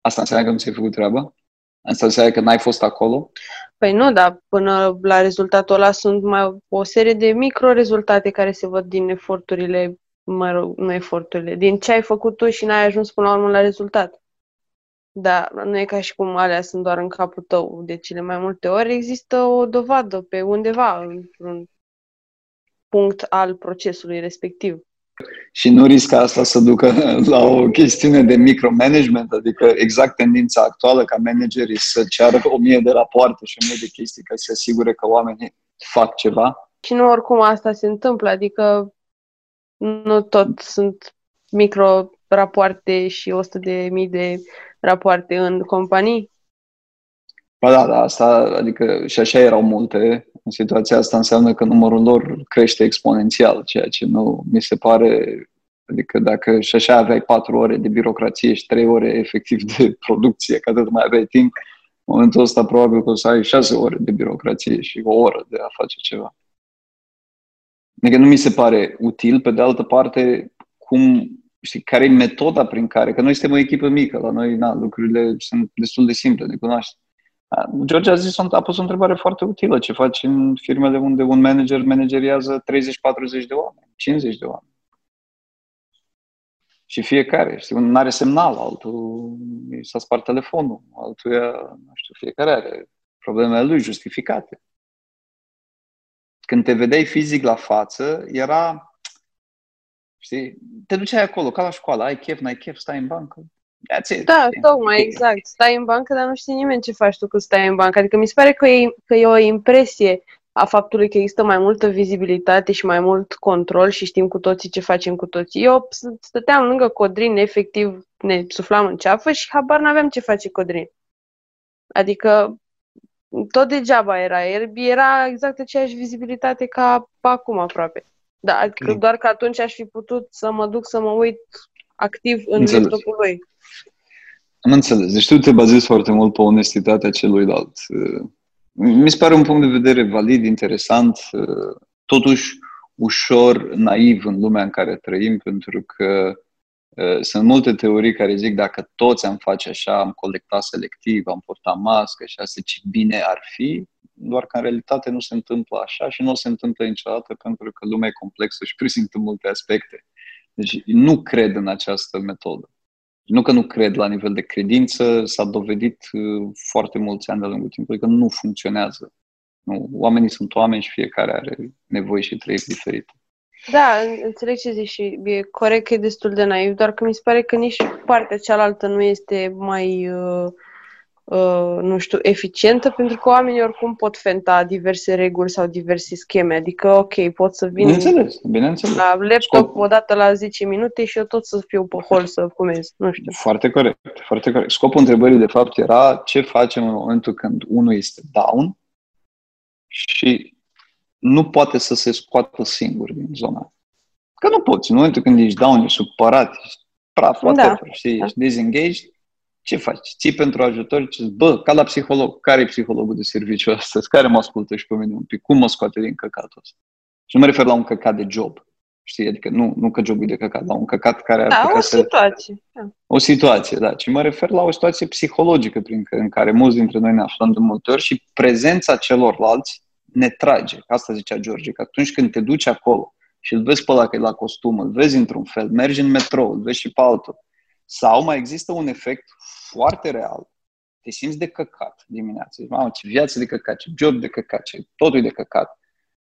Asta înseamnă că nu ți-ai făcut treaba? Asta înseamnă că n-ai fost acolo? Păi nu, dar până la rezultatul ăla sunt mai o serie de micro-rezultate care se văd din eforturile, mă rog, nu eforturile, din ce ai făcut tu și n-ai ajuns până la urmă la rezultat. Dar nu e ca și cum alea sunt doar în capul tău. De cele mai multe ori există o dovadă pe undeva, într-un punct al procesului respectiv. Și nu riscă asta să ducă la o chestiune de micromanagement, adică exact tendința actuală ca managerii să ceară o mie de rapoarte și o mie de chestii ca să se asigure că oamenii fac ceva. Și nu oricum asta se întâmplă, adică nu tot sunt micro-rapoarte și 100 de mii de rapoarte în companii. Ba da, da, asta, adică și așa erau multe. În situația asta înseamnă că numărul lor crește exponențial, ceea ce nu mi se pare, adică dacă și așa aveai patru ore de birocrație și trei ore efectiv de producție, că atât mai aveai timp, în momentul ăsta probabil că o să ai șase ore de birocrație și o oră de a face ceva. Adică nu mi se pare util, pe de altă parte, cum, știi, care e metoda prin care, că noi suntem o echipă mică, la noi na, lucrurile sunt destul de simple de cunoaște. A, George a zis, a pus o întrebare foarte utilă. Ce faci în firmele unde un manager manageriază 30-40 de oameni, 50 de oameni? Și fiecare, știi, unul nu are semnal, altul i s-a spart telefonul, altul, nu știu, fiecare are problemele lui justificate. Când te vedeai fizic la față, era, știi, te duceai acolo, ca la școală, ai chef, n-ai chef, stai în bancă. That's it. Da, știi? tocmai, exact. Stai în bancă, dar nu știe nimeni ce faci tu când stai în bancă. Adică mi se pare că e, că e o impresie a faptului că există mai multă vizibilitate și mai mult control și știm cu toții ce facem cu toții. Eu s- stăteam lângă Codrin, efectiv ne suflam în ceafă și habar n-aveam ce face Codrin. Adică tot degeaba era. Er- Era exact aceeași vizibilitate ca acum aproape. Da, adică Ok. doar că atunci aș fi putut să mă duc să mă uit activ în Înțeles. laptopul lui. Am înțeles. Deci tu te bazezi foarte mult pe onestitatea celuilalt. Uh, Mi se pare un punct de vedere valid, interesant, uh, totuși ușor naiv în lumea în care trăim, pentru că uh, sunt multe teorii care zic dacă toți am face așa, am colectat selectiv, am purtat mască și asta ce bine ar fi, doar că în realitate nu se întâmplă așa și nu se întâmplă niciodată pentru că lumea e complexă și prezintă multe aspecte. Deci nu cred în această metodă. Nu că nu cred la nivel de credință, s-a dovedit uh, foarte mulți ani de-a lungul timpului că nu funcționează. Nu, oamenii sunt oameni și fiecare are nevoi și trăiri diferite. Da, în- înțeleg ce zici și e corect că e destul de naiv, doar că mi se pare că nici partea cealaltă nu este mai, uh, uh, nu știu, eficientă, pentru că oamenii oricum pot fenta diverse reguli sau diverse scheme. Adică, ok, pot să vin Bineînțeles, bineînțeles. la laptop Scop- o dată la 10 minute și eu tot să fiu pe hol să fumez. Nu știu. Foarte corect, foarte corect. Scopul întrebării, de fapt, era ce facem în momentul când unul este down și nu poate să se scoată singur din zona. Că nu poți. În momentul când ești down, ești supărat, ești praf, Da. whatever, știi, Da. ești disengaged, ce faci? Ții pentru ajutor și zici, bă, ca la psiholog, care e psihologul de serviciu astăzi? Care mă ascultă și pe mine un pic? Cum mă scoate din căcatul ăsta? Și nu mă refer la un căcat de job. Știi? Adică nu, nu că jobul e de căcat, la un căcat care ar Da, putea o să situație. Da. o situație, da, ci mă refer la o situație psihologică prin care, în care mulți dintre noi ne aflăm de multe ori și prezența celorlalți ne trage. Asta zicea George, că atunci când te duci acolo și îl vezi pe ăla că e la costum, îl vezi într-un fel, mergi în metrou, îl vezi și pe altul, sau mai există un efect foarte real, te simți de căcat dimineața, zici, mamă, ce viață de căcat, ce job de căcat, ce totul e de căcat.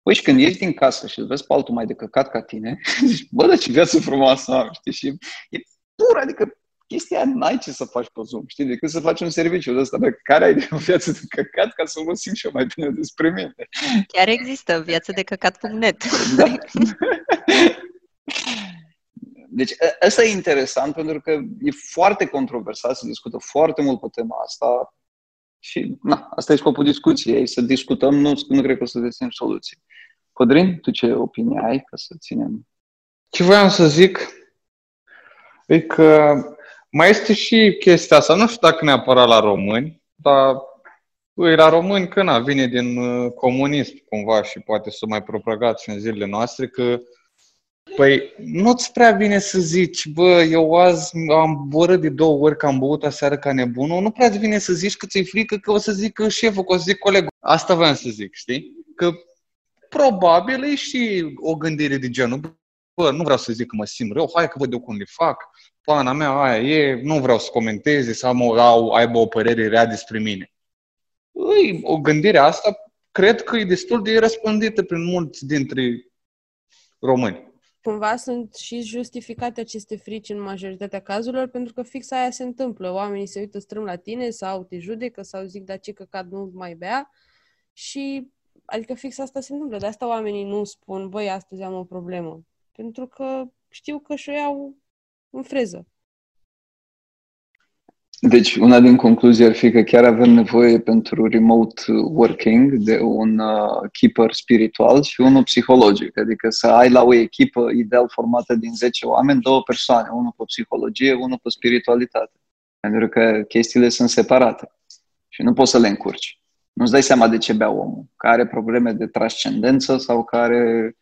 Păi și când ieși din casă și îl vezi pe altul mai de căcat ca tine, zici, bă, dar ce viață frumoasă am, știi? Și e pur, adică chestia n-ai ce să faci pe Zoom, știi, decât să faci un serviciu de ăsta pe care ai de o viață de căcat ca să mă simt și eu mai bine despre mine. Chiar există viață de căcat.net. Da. Deci ă- ăsta e interesant pentru că e foarte controversat, se discută foarte mult pe tema asta și na, asta e scopul discuției, să discutăm, nu, nu cred că o să găsim soluții. Codrin, tu ce opinie ai ca să ținem? Ce voiam să zic e că mai este și chestia asta, nu știu dacă neapărat la români, dar e la români că na, vine din uh, comunism cumva și poate să mai propagat și în zilele noastre că Păi, nu-ți prea vine să zici, bă, eu azi am borât de două ori că am băut aseară ca nebunul, nu prea îți vine să zici că ți-e frică că o să zic șeful, că o să zic colegul. Asta vreau să zic, știi? Că probabil e și o gândire de genul, bă, nu vreau să zic că mă simt rău, hai că văd eu cum le fac, pana mea aia e, nu vreau să comenteze, să am o, au, aibă o părere rea despre mine. Ei, o gândire asta cred că e destul de răspândită prin mulți dintre români cumva sunt și justificate aceste frici în majoritatea cazurilor, pentru că fix aia se întâmplă. Oamenii se uită strâm la tine sau te judecă sau zic, da ce căcat nu mai bea și adică fix asta se întâmplă. De asta oamenii nu spun, băi, astăzi am o problemă. Pentru că știu că și-o iau în freză. Deci, una din concluzii ar fi că chiar avem nevoie pentru remote working de un uh, keeper spiritual și unul psihologic, adică să ai la o echipă ideal formată din 10 oameni, două persoane, unul pe psihologie, unul pe spiritualitate. Pentru că chestiile sunt separate și nu poți să le încurci. Nu-ți dai seama de ce bea omul, că are probleme de transcendență sau că are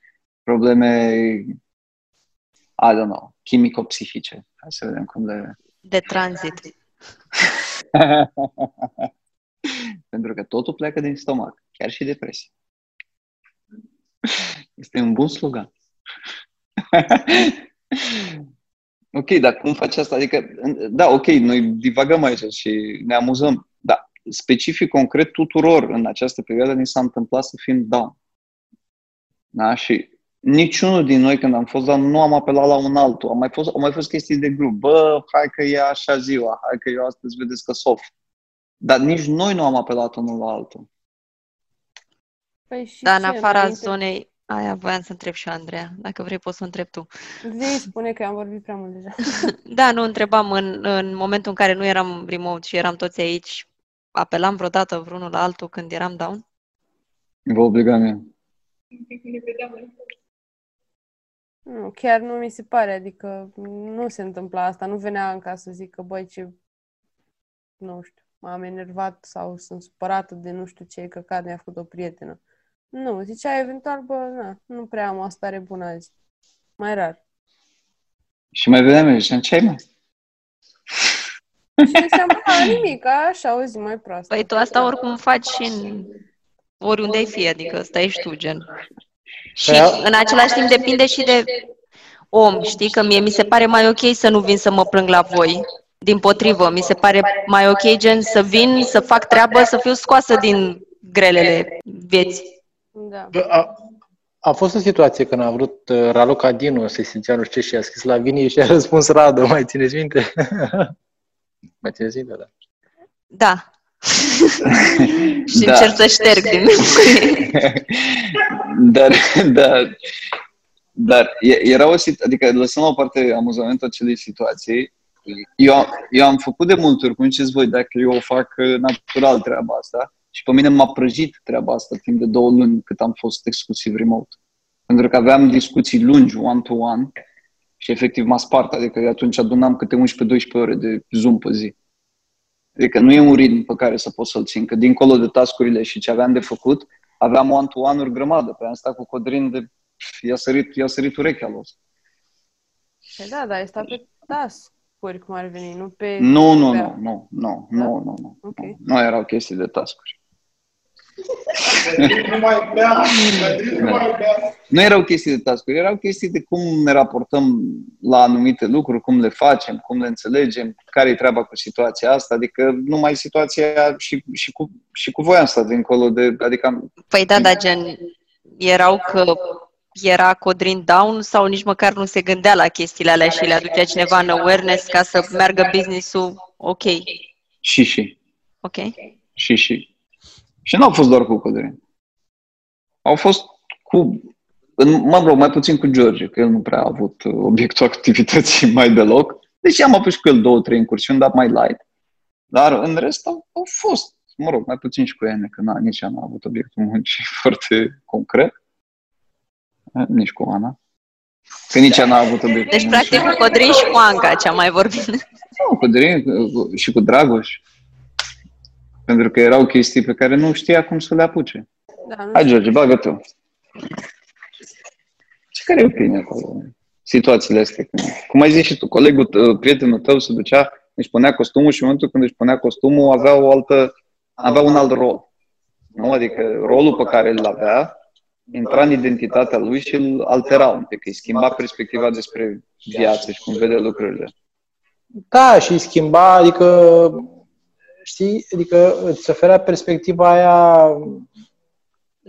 probleme, I don't know, chimico-psihice. Hai să vedem cum le... De tranzit. Pentru că totul pleacă din stomac, chiar și depresia. Este un bun slogan. ok, dar cum faci asta? Adică, da, ok, noi divagăm aici și ne amuzăm, dar specific, concret, tuturor în această perioadă ni s-a întâmplat să fim down. Da? Și niciunul din noi când am fost down nu am apelat la un altul. Au mai fost, au mai fost chestii de grup. Bă, hai că e așa ziua, hai că eu astăzi vedeți că sof. Dar nici noi nu am apelat unul la altul. Păi și da, în afara înainte... zonei aia voiam să întreb și Andreea. Dacă vrei, poți să întreb tu. Zi, spune că am vorbit prea mult deja. da, nu întrebam în, în momentul în care nu eram remote și eram toți aici, apelam vreodată vreunul la altul când eram down? Vă obligam eu. Nu, chiar nu mi se pare, adică nu se întâmpla asta, nu venea în casă să zic că, băi, ce, nu știu, m-am enervat sau sunt supărată de nu știu ce căcat mi-a făcut o prietenă. Nu, zicea eventual, bă, na, nu prea am o stare bună azi. Mai rar. Și mai vedeam eu, ziceam, ce ai, mă? Și ziceam, bă, nimic, așa, o zi mai proastă. Păi tu asta oricum faci și în oriunde ai fi, adică stai și tu, gen. Și păi, în același timp depinde și de om, știi? Că mie mi se pare mai ok să nu vin să mă plâng la voi. Din potrivă, mi se pare mai ok gen să vin, să fac treabă, să fiu scoasă din grelele vieții. Da. A, a fost o situație când a vrut uh, Raluca Dinu să-i simțea nu știu ce și a scris la Vini și a răspuns Radu, mai țineți minte? mai țineți minte, da. Da. și da. încerc să șterg din dar, dar, dar era o situație, adică lăsăm la o parte amuzamentul acelei situații, eu, eu am făcut de multe ori, cum ziceți voi, dacă eu o fac natural treaba asta și pe mine m-a prăjit treaba asta timp de două luni cât am fost exclusiv remote. Pentru că aveam discuții lungi, one-to-one, și efectiv m-a spart, adică atunci adunam câte 11-12 ore de Zoom pe zi. Adică nu e un ritm pe care să pot să-l țin, că dincolo de tascurile și ce aveam de făcut, aveam one-to-one-uri grămadă. Pe am stat cu Codrin de... I-a sărit, i-a sărit urechea lui Păi da, dar ai stat pe tascuri, cum ar veni, nu pe... Nu, nu, nu, nu, nu, da? nu, nu, nu. Okay. Nu, nu erau chestii de tascuri. Nu erau chestii de task erau chestii de cum ne raportăm la anumite lucruri, cum le facem, cum le înțelegem, care e treaba cu situația asta, adică numai situația și, și, cu, și cu voi am stat dincolo de... Adică Păi da, da, gen, erau că era Codrin down sau nici măcar nu se gândea la chestiile alea și le aducea cineva în awareness ca să meargă business-ul ok? Și, și. Ok. Și, și. Și nu au fost doar cu Codrin. Au fost cu, în, mă rog, mai puțin cu George, că el nu prea a avut obiectul activității mai deloc. Deși am apus cu el două, trei incursiuni, dar mai light. Dar în rest au, au fost, mă rog, mai puțin și cu Ene, că na, nici ea n-a avut obiectul muncii foarte concret. Eh, Nici cu Ana. Că nici ea n-a avut obiectul Deci, muncii. practic, cu Codrin și cu Anca, ce am mai vorbit. Nu, cu Drin cu- și cu Dragoș. Pentru că erau chestii pe care nu știa cum să le apuce. Da, nu Hai, știu. George, bagă tu. Și care e opinia acolo? Situațiile astea. Cum, cum ai zis și tu, colegul, tău, prietenul tău se ducea, își punea costumul și în momentul când își punea costumul avea o altă, avea un alt rol. Nu? Adică rolul pe care îl avea intra în identitatea lui și îl altera un pic, îi schimba perspectiva despre viață și cum vede lucrurile. Da, și îi schimba, adică, știi, adică îți oferea perspectiva aia,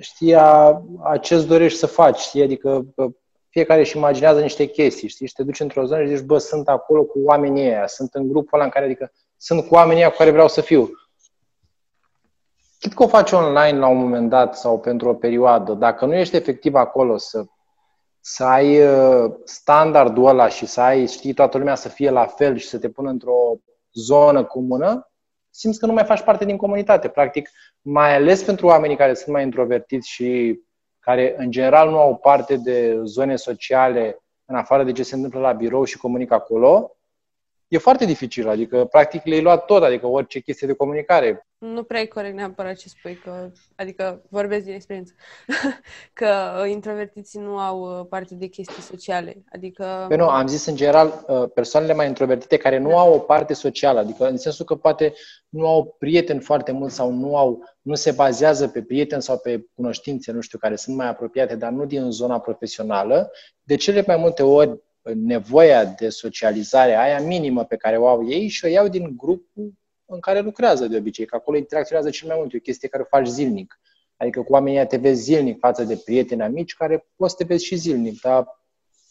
știi, a, a ce-ți dorești să faci, știi, adică bă, fiecare își imaginează niște chestii, știi, și te duci într-o zonă și zici, bă, sunt acolo cu oamenii ăia, sunt în grupul ăla în care, adică, sunt cu oamenii ăia cu care vreau să fiu. Chit că o faci online la un moment dat sau pentru o perioadă, dacă nu ești efectiv acolo să să ai uh, standardul ăla și să ai, știi, toată lumea să fie la fel și să te pună într-o zonă comună, simți că nu mai faci parte din comunitate. Practic, mai ales pentru oamenii care sunt mai introvertiți și care, în general, nu au parte de zone sociale în afară de ce se întâmplă la birou și comunică acolo, e foarte dificil. Adică, practic, le-ai luat tot, adică orice chestie de comunicare. Nu prea e corect neapărat ce spui, că, adică vorbesc din experiență, că uh, introvertiții nu au uh, parte de chestii sociale. Adică... Păi nu, am zis în general uh, persoanele mai introvertite care nu au o parte socială, adică în sensul că poate nu au prieteni foarte mulți sau nu au, nu se bazează pe prieteni sau pe cunoștințe, nu știu, care sunt mai apropiate, dar nu din zona profesională, de cele mai multe ori nevoia de socializare, aia minimă pe care o au ei și o iau din grupul în care lucrează de obicei, că acolo interacționează cel mai mult, e o chestie care o faci zilnic. Adică cu oamenii ăia te vezi zilnic față de prieteni amici care poți să te vezi și zilnic, dar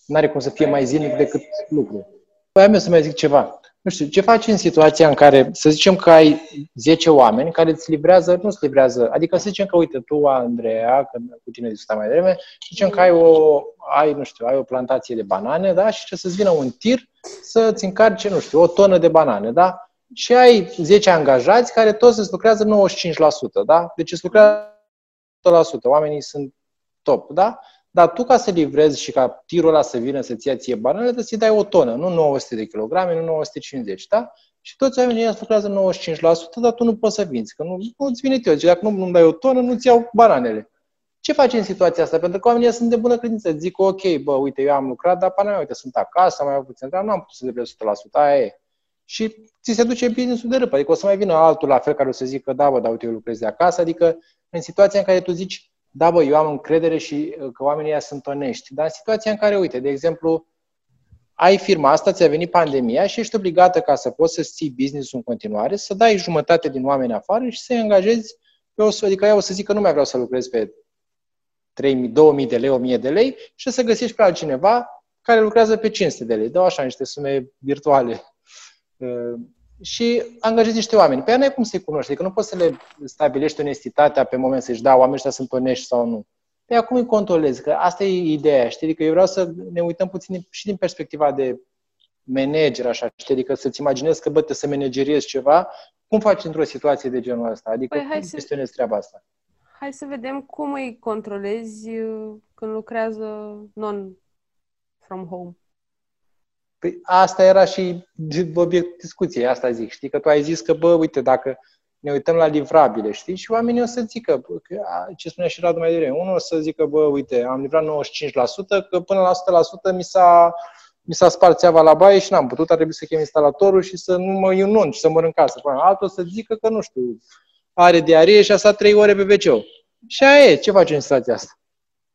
nu are cum să fie mai zilnic decât lucru. Păi am eu să mai zic ceva. Nu știu, ce faci în situația în care, să zicem că ai 10 oameni care îți livrează, nu îți livrează, adică să zicem că, uite, tu, Andreea, că cu tine discutam mai devreme, zicem că ai o, ai, nu știu, ai o plantație de banane, da, și ce să-ți vină un tir să-ți încarce, nu știu, o tonă de banane, da? Și ai 10 angajați care toți îți lucrează 95%, da? Deci îți lucrează 100%, oamenii sunt top, da? Dar tu ca să livrezi și ca tirul ăla să vină să-ți ia ție banane, trebuie să-i dai o tonă, nu 900 de kilograme, nu 950, da? Și toți oamenii ăia îți lucrează 95%, dar tu nu poți să vinzi, că nu, nu îți vine teo. Deci dacă nu, nu dai o tonă, nu-ți iau bananele. Ce faci în situația asta? Pentru că oamenii ăia sunt de bună credință. Îți zic, ok, bă, uite, eu am lucrat, dar pana mea, uite, sunt acasă, am mai avut puțin, dar nu am putut să livrez 100%, aia e. Și ți se duce business-ul de râpă. Adică o să mai vină altul la fel care o să zică, da, bă, dar uite, eu lucrez de acasă. Adică în situația în care tu zici, da, bă, eu am încredere și uh, că oamenii ăia sunt onești. Dar în situația în care, uite, de exemplu, ai firma asta, ți-a venit pandemia și ești obligată ca să poți să-ți ții business în continuare, să dai jumătate din oameni afară și să-i angajezi pe o, adică eu o să zic că nu mai vreau să lucrez pe 3.000, 2.000 de lei, 1.000 de lei și să găsești pe altcineva care lucrează pe 500 de lei. Dau așa niște sume virtuale. Uh, și angajezi niște oameni. Pe aia n-ai cum să-i cunoști. Adică nu poți să le stabilești onestitatea pe moment, să-și da, oamenii ăștia sunt onești sau nu. Pe aia cum îi controlezi? Că asta e ideea, știi? Adică eu vreau să ne uităm puțin și din perspectiva de manager, așa, știi? Adică să-ți imaginezi că, bă, te să manageriezi ceva, cum faci într-o situație de genul ăsta? Adică Păi, hai cum să- gestionezi treaba asta? Hai să vedem cum îi controlezi uh, când lucrează non-from home. Păi asta era și obiect discuției, asta zic, știi? Că tu ai zis că, bă, uite, dacă ne uităm la livrabile, știi? Și oamenii o să zică, bă, că, a, ce spunea și Radu mai devreme, unul o să zică, bă, uite, am livrat 95%, că până la 100% mi s-a, mi s-a spart țeava la baie și n-am putut, a trebuit să chem instalatorul și să nu mă inunc și să mă în casă. Până altul o să zică că, nu știu, are diaree și a stat 3 ore pe wc Și aia e, ce faci în situația asta?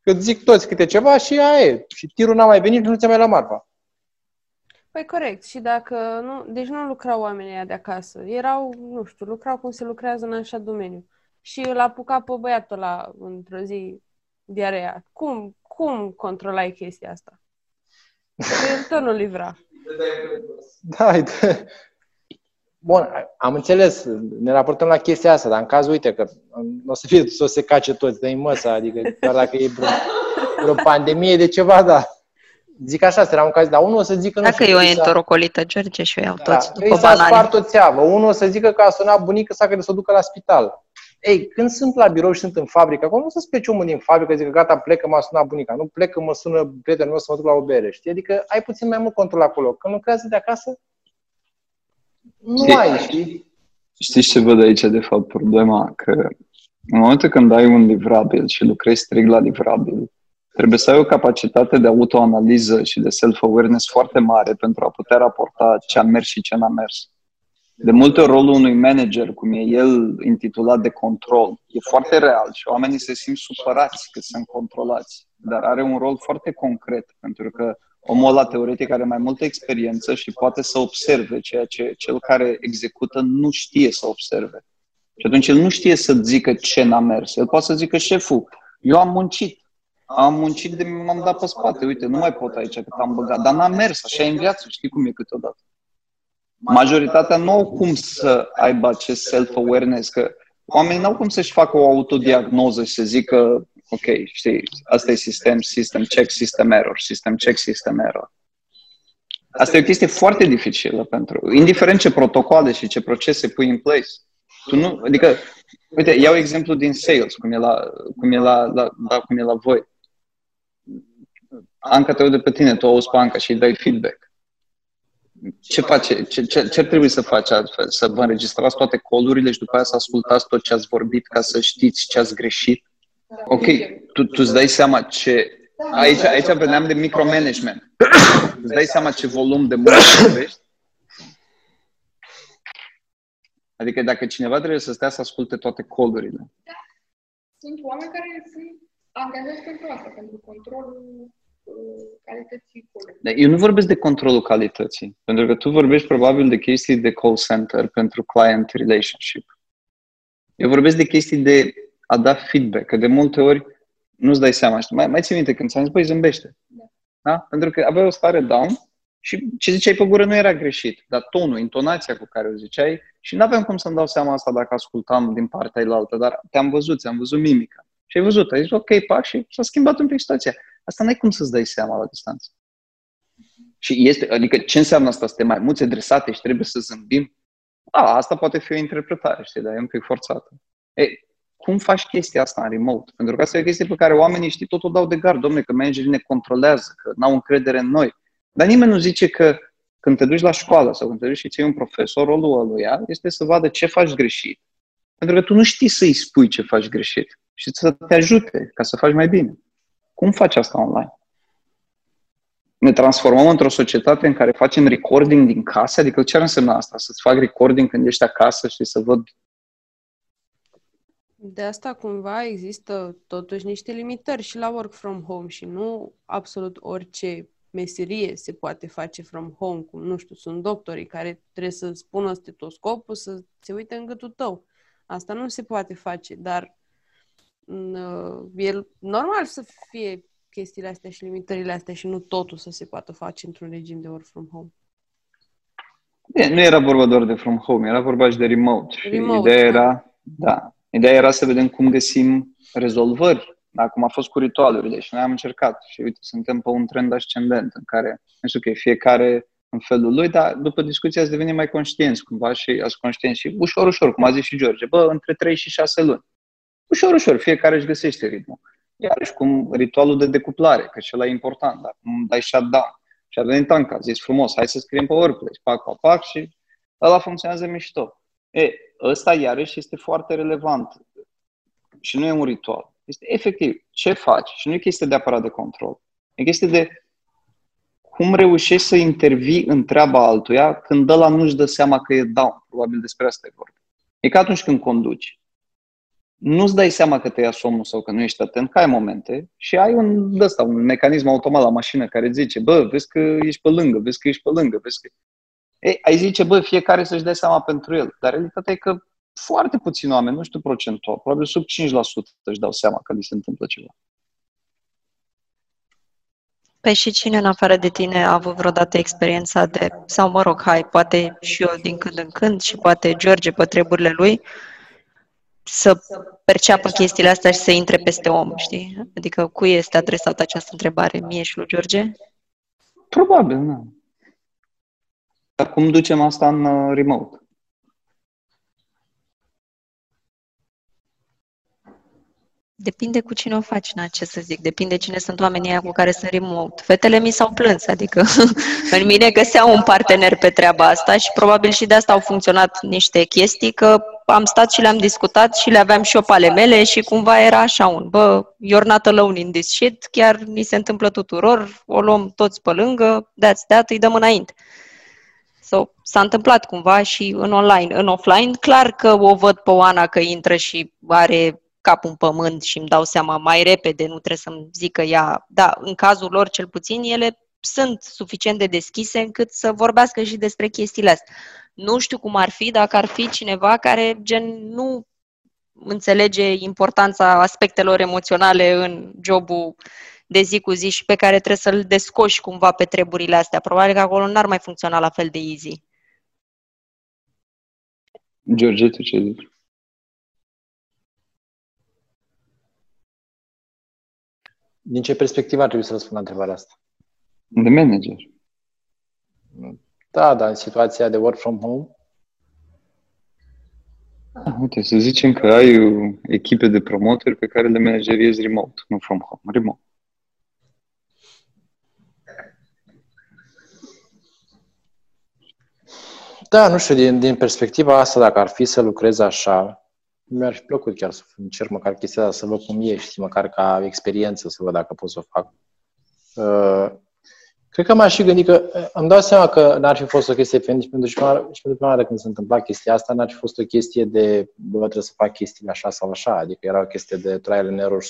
Că zic toți câte ceva și aia e. Și tirul n-a mai venit și nu ți-a mai la marfa. Păi corect, și dacă nu, deci nu lucrau oamenii ăia de acasă, erau, nu știu, lucrau cum se lucrează în așa domeniu. Și îl apuca pe băiatul ăla într-o zi diarea. Cum, cum controlai chestia asta? Că el tot nu livra. Da, uite. Bun, am înțeles, ne raportăm la chestia asta, dar în cazul, uite, că nu o să fie, să se cace toți de măsa, adică doar dacă e vreo, vreo pandemie de ceva, da. Zic așa, era un caz, dar unul o să zică... Nu Dacă știu, e o i s-a- entorocolită, George, și o iau Da, toți i după s-a spart banane. o țeavă. Unul o să zică că a sunat bunica sa că să o ducă la spital. Ei, când sunt la birou și sunt în fabrică, acolo nu o să plece omul din fabrică, zică gata, plecă, m-a sunat bunica. Nu plecă, mă sună prietenul meu să mă duc la o bere. Știi? Adică ai puțin mai mult control acolo. Când lucrează de acasă, nu Știi- ai, știi? Știți ce văd aici, de fapt, problema? Că în momentul când ai un livrabil și lucrezi strict la livrabil, trebuie să ai o capacitate de autoanaliză și de self-awareness foarte mare pentru a putea raporta ce a mers și ce n-a mers. De multe ori rolul unui manager, cum e el intitulat de control, e foarte real și oamenii se simt supărați că sunt controlați, dar are un rol foarte concret, pentru că omul ăla teoretic are mai multă experiență și poate să observe ceea ce cel care execută nu știe să observe. Și atunci el nu știe să zică ce n-a mers. El poate să zică, șeful, eu am muncit. Am muncit de m-am dat pe spate. Uite, nu mai pot aici că am băgat. Dar n-am mers. Așa e în viață. Știi cum e câteodată. Majoritatea nu au cum să aibă acest self-awareness, că oamenii nu au cum să-și facă o autodiagnoză și să zică, ok, știi, asta e sistem, system check, system error, system check, system error. Asta e o chestie foarte dificilă pentru, indiferent ce protocoale și ce procese pui în place. Tu nu, adică, uite, iau exemplu din sales, cum e la, cum e la, la, la, cum e la voi. Anca te aude pe tine, tu auzi pe Anca și îi dai feedback. Ce, face, ce, ce, ce ar trebui să faci altfel? Să vă înregistrați toate colurile și după aia să ascultați tot ce ați vorbit ca să știți ce ați greșit? Ok, tu, tu îți dai seama ce... Aici, aici veneam de micromanagement. Îți dai seama ce volum de muncă vorbești? Adică dacă cineva trebuie să stea să asculte toate colurile, Sunt oameni care sunt angajați pentru asta, pentru controlul uh, calității colului. Dar Eu nu vorbesc de controlul calității, pentru că tu vorbești probabil de chestii de call center pentru client relationship. Eu vorbesc de chestii de a da feedback, că de multe ori nu-ți dai seama. Știi? Mai, mai ții minte când ți-am zis, băi, zâmbește. Da? Pentru că aveai o stare down și ce ziceai pe gură nu era greșit, dar tonul, intonația cu care o ziceai și nu aveam cum să-mi dau seama asta dacă ascultam din partea ailaltă, dar te-am văzut, ți-am văzut mimica. Și ai văzut, ai zis, ok, pac, și s-a schimbat un pic situația. Asta n-ai cum să-ți dai seama la distanță. Și este, adică ce înseamnă asta? Suntem mai mulți adresate și trebuie să zâmbim? Da, asta poate fi o interpretare, știi, dar e un pic forțată. E, cum faci chestia asta în remote? Pentru că asta e o chestie pe care oamenii, știi, tot o dau de gard, domne, că managerii ne controlează, că n-au încredere în noi. Dar nimeni nu zice că când te duci la școală sau când te duci și ții un profesor, rolul ăluia este să vadă ce faci greșit. Pentru că tu nu știi să-i spui ce faci greșit și să te ajute ca să faci mai bine. Cum faci asta online? Ne transformăm într-o societate în care facem recording din casă? Adică ce ar însemna asta? Să-ți fac recording când ești acasă și să văd De asta cumva există totuși niște limitări și la work from home și nu absolut orice meserie se poate face from home, cum, nu știu, sunt doctorii care trebuie să spună stetoscopul, să se uite în gâtul tău. Asta nu se poate face, dar uh, e normal să fie chestiile astea și limitările astea și nu totul să se poată face într-un regim de work from home. E, nu era vorba doar de from home, era vorba și de remote. Și Remote, ideea da. era, da, ideea era să vedem cum găsim rezolvări, da, cum a fost cu ritualurile și noi am încercat. Și uite, suntem pe un trend ascendent în care, nu știu că fiecare în felul lui, dar după discuția ați devenit mai conștienți cumva și ați conștienți și ușor, ușor, cum a zis și George, bă, între 3 și 6 luni. Ușor, ușor, fiecare își găsește ritmul. Iarăși cum ritualul de decuplare, că cel e important, da, cum dai shutdown. Și a venit Anca, a zis frumos, hai să scriem pe workplace, pac, pac, pac și ăla funcționează mișto. E, ăsta iarăși este foarte relevant și nu e un ritual. Este efectiv ce faci și nu e chestie de aparat de control. E chestie de cum reușești să intervii în treaba altuia când ăla nu-și dă seama că e down. Probabil despre asta e vorba. E ca atunci când conduci. Nu-ți dai seama că te ia somnul sau că nu ești atent, că ai momente și ai un, ăsta, un mecanism automat la mașină care zice, bă, vezi că ești pe lângă, vezi că ești pe lângă, vezi că... Ei, ai zice, bă, fiecare să-și dea seama pentru el. Dar realitatea e că foarte puțini oameni, nu știu procentual, probabil sub 5% își dau seama că li se întâmplă ceva. Păi și cine în afară de tine a avut vreodată experiența de, sau mă rog, hai, poate și eu din când în când și poate George pe treburile lui, să perceapă chestiile astea și să intre peste om, știi? Adică cui este adresată această întrebare? Mie și lui George? Probabil, nu. Dar cum ducem asta în uh, remote? Depinde cu cine o faci, na, ce să zic. Depinde cine sunt oamenii aia cu care sunt remote. Fetele mi s-au plâns, adică în mine găseau un partener pe treaba asta și probabil și de asta au funcționat niște chestii, că am stat și le-am discutat și le aveam și eu pe ale mele și cumva era așa un, bă, you're not alone in this shit, chiar ni se întâmplă tuturor, o luăm toți pe lângă, that's that, îi dăm înainte. So, s-a întâmplat cumva și în online. În offline, clar că o văd pe Oana că intră și are capul în pământ și îmi dau seama mai repede, nu trebuie să-mi zică ea. Da, în cazul lor cel puțin, ele sunt suficient de deschise încât să vorbească și despre chestiile astea. Nu știu cum ar fi dacă ar fi cineva care gen nu înțelege importanța aspectelor emoționale în jobul de zi cu zi și pe care trebuie să-l descoși cumva pe treburile astea. Probabil că acolo n-ar mai funcționa la fel de easy. George, tu ce zici? Din ce perspectivă ar trebui să răspund la întrebarea asta? De manager. Da, dar în situația de work from home? Ah, uite, să zicem că ai echipe de promotori pe care le manageriezi remote, nu from home, remote. Da, nu știu, din, din perspectiva asta, dacă ar fi să lucrez așa, mi-ar fi plăcut chiar să încerc măcar chestia asta, să văd cum e, știi, măcar ca experiență să văd dacă pot să o fac. Uh, cred că m-aș și gândi că uh, îmi dau seama că n-ar fi fost o chestie pentru, pentru, și pentru prima dată când se întâmpla chestia asta, n-ar fi fost o chestie de, bă, trebuie să fac chestiile așa sau așa, adică era o chestie de trial and error 100%,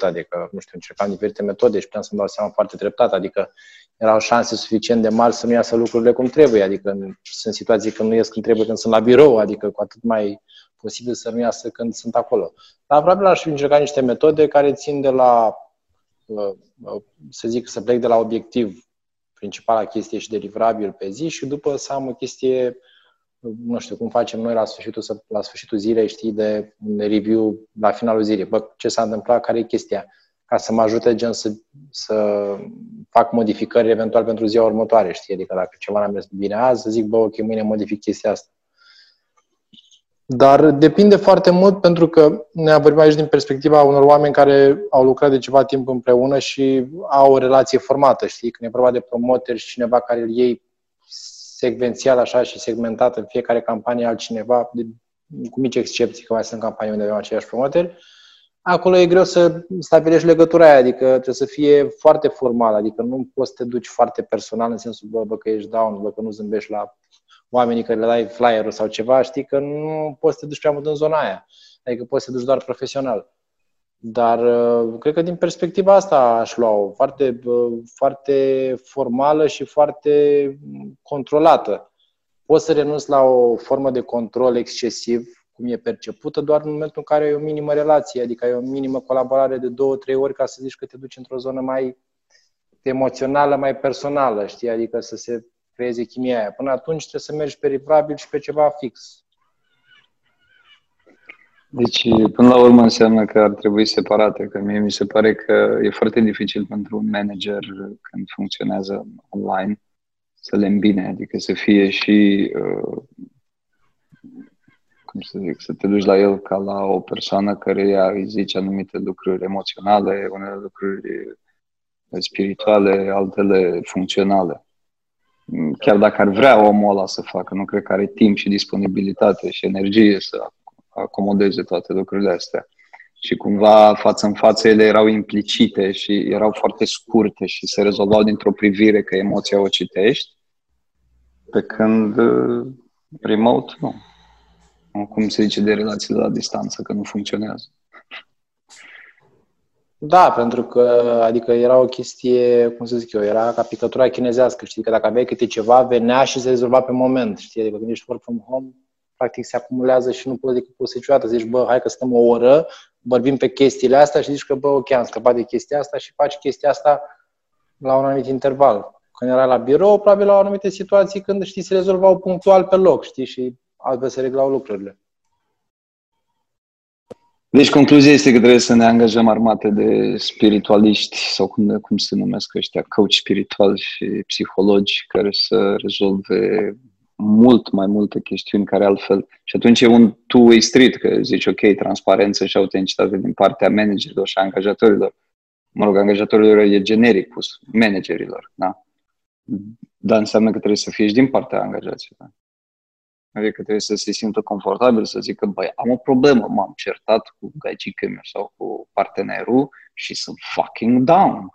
adică, nu știu, încercam diferite metode și puteam să-mi dau seama foarte treptat, adică erau șanse suficient de mari să nu iasă lucrurile cum trebuie, adică sunt situații când nu ies cum trebuie când sunt la birou, adică cu atât mai posibil să nu iasă când sunt acolo. Dar probabil aș fi încercat niște metode care țin de la, uh, uh, să zic, să plec de la obiectiv principala chestie și deliverabil pe zi și după să am o chestie, nu știu, cum facem noi la sfârșitul, la sfârșitul zilei, știi, de review la finalul zilei. Bă, ce s-a întâmplat, care e chestia? Ca să mă ajute gen să, să fac modificări eventual pentru ziua următoare, știi? Adică dacă ceva n-a mers bine azi, să zic, bă, ok, mâine modific chestia asta. Dar depinde foarte mult pentru că ne vorbim aici din perspectiva unor oameni care au lucrat de ceva timp împreună și au o relație formată, știi? Când e vorba de promoteri și cineva care îl iei secvențial așa și segmentat în fiecare campanie altcineva, de, cu mici excepții că mai sunt campanii unde avem aceiași promoteri, acolo e greu să stabilești legătura aia, adică trebuie să fie foarte formal, adică nu poți să te duci foarte personal în sensul, bă, bă că ești down, bă, că nu zâmbești la oamenii care le dai flyer sau ceva, știi că nu poți să te duci prea mult în zona aia. Adică poți să te duci doar profesional. Dar uh, cred că din perspectiva asta aș lua-o foarte, uh, foarte formală și foarte controlată. Poți să renunți la o formă de control excesiv, cum e percepută, doar în momentul în care e o minimă relație, adică e o minimă colaborare de două, trei ori ca să zici că te duci într-o zonă mai emoțională, mai personală, știi? Adică să se creeze chimia aia. Până atunci trebuie să mergi pe livrabil și pe ceva fix. Deci, până la urmă, înseamnă că ar trebui separate, că mie mi se pare că e foarte dificil pentru un manager când funcționează online să le îmbine, adică să fie și, uh, cum să zic, să te duci la el ca la o persoană care ea îi zice anumite lucruri emoționale, unele lucruri spirituale, altele funcționale chiar dacă ar vrea omul ăla să facă, nu cred că are timp și disponibilitate și energie să acomodeze toate lucrurile astea. Și cumva față în față ele erau implicite și erau foarte scurte și se rezolvau dintr-o privire că emoția o citești, pe când uh, remote nu. Cum se zice de relații la distanță, că nu funcționează. Da, pentru că adică era o chestie, cum să zic eu, era ca picătura chinezească, știi, că dacă aveai câte ceva, venea și se rezolva pe moment, știi, adică când ești work from home, practic se acumulează și nu poți decât poți să niciodată. Zici, bă, hai că stăm o oră, vorbim pe chestiile astea și zici că, bă, ok, am scăpat de chestia asta și faci chestia asta la un anumit interval. Când era la birou, probabil la anumite situații când, știi, se rezolvau punctual pe loc, știi, și altfel se reglau lucrurile. Deci concluzia este că trebuie să ne angajăm armate de spiritualiști sau cum, cum se numesc ăștia, coach spiritual și psihologi care să rezolve mult mai multe chestiuni care altfel... Și atunci e un two-way street, că zici, ok, transparență și autenticitate din partea managerilor și angajatorilor. Mă rog, angajatorilor e generic pus, managerilor, da? Dar înseamnă că trebuie să fie și din partea angajaților. Adică trebuie să se simtă confortabil, să zică, băi, am o problemă, m-am certat cu gagică meu sau cu partenerul și sunt fucking down.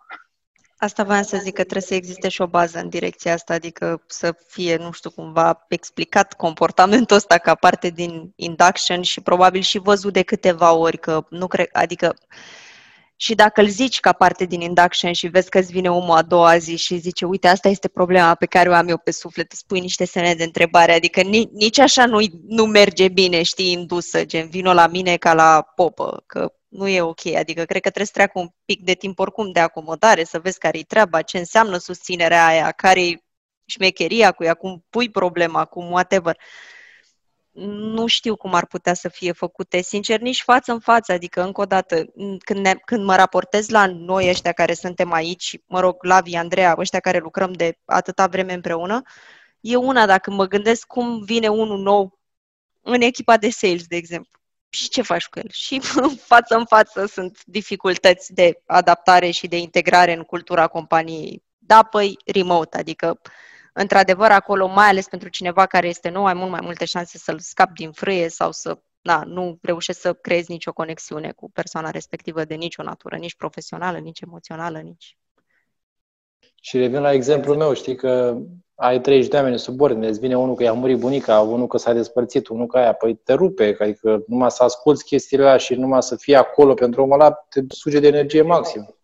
Asta voiam să zic că trebuie să existe și o bază în direcția asta, adică să fie, nu știu, cumva explicat comportamentul ăsta ca parte din induction și probabil și văzut de câteva ori, că nu cred, adică și dacă îl zici ca parte din induction și vezi că îți vine omul a doua zi și zice, uite, asta este problema pe care o am eu pe suflet, îți pui niște semne de întrebare, adică nici, nici așa nu, nu merge bine, știi, indusă, gen, vino la mine ca la popă, că nu e ok. Adică cred că trebuie să treacă un pic de timp oricum de acomodare, să vezi care-i treaba, ce înseamnă susținerea aia, care-i șmecheria cu ea, cum pui problema, cum whatever. Nu știu cum ar putea să fie făcute, sincer, nici față în față. Adică, încă o dată, când, ne, când mă raportez la noi ăștia care suntem aici, mă rog, Lavi, Andreea, ăștia care lucrăm de atâta vreme împreună, e una dacă mă gândesc cum vine unul nou în echipa de sales, de exemplu și ce faci cu el? Și față în față sunt dificultăți de adaptare și de integrare în cultura companiei. Da, păi remote, adică într-adevăr acolo, mai ales pentru cineva care este nou, ai mult mai multe șanse să-l scapi din frâie sau să na, nu reușești să creezi nicio conexiune cu persoana respectivă de nicio natură, nici profesională, nici emoțională, nici... Și revin la exemplul meu, știi că ai 30 de oameni sub ordine, îți vine unul că i-a murit bunica, unul că s-a despărțit, unul că aia, păi te rupe, adică numai să asculți chestiile alea și numai să fii acolo pentru omul ăla, te suge de energie maxim.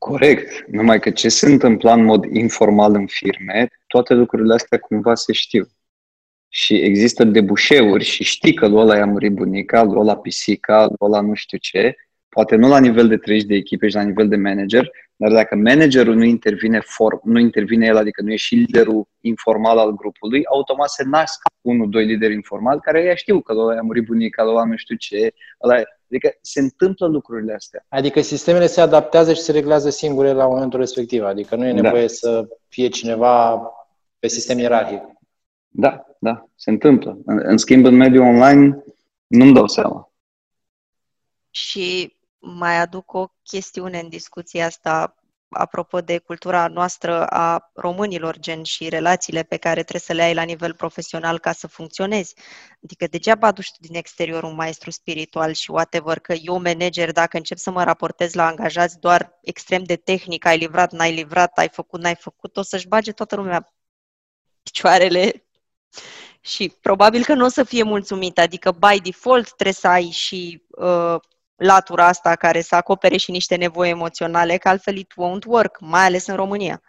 Corect, numai că ce se întâmplă în mod informal în firme, toate lucrurile astea cumva se știu. Și există debușeuri și știi că lui ăla i-a murit bunica, lui ăla pisica, lui ăla nu știu ce, poate nu la nivel de 30 de echipe și la nivel de manager, dar dacă managerul nu intervine, form, nu intervine el, adică nu e și liderul informal al grupului, automat se nasc unul, doi lideri informali care ea știu că ăla a murit bunica, ăla nu știu ce, ăla Adică se întâmplă lucrurile astea. Adică sistemele se adaptează și se reglează singure la momentul respectiv. Adică nu e da. nevoie da. să fie cineva pe sistem ierarhic. Da, da, se întâmplă. În, în schimb, în mediul online nu-mi dau seama. Și mai aduc o chestiune în discuția asta apropo de cultura noastră a românilor, gen și relațiile pe care trebuie să le ai la nivel profesional ca să funcționezi. Adică degeaba aduci tu din exterior un maestru spiritual și whatever, că eu, manager, dacă încep să mă raportez la angajați doar extrem de tehnic, ai livrat, n-ai livrat, ai făcut, n-ai făcut, o să-și bage toată lumea picioarele și probabil că nu o să fie mulțumit. Adică, by default, trebuie să ai și uh, latura asta care să acopere și niște nevoi emoționale, că altfel it won't work, mai ales în România.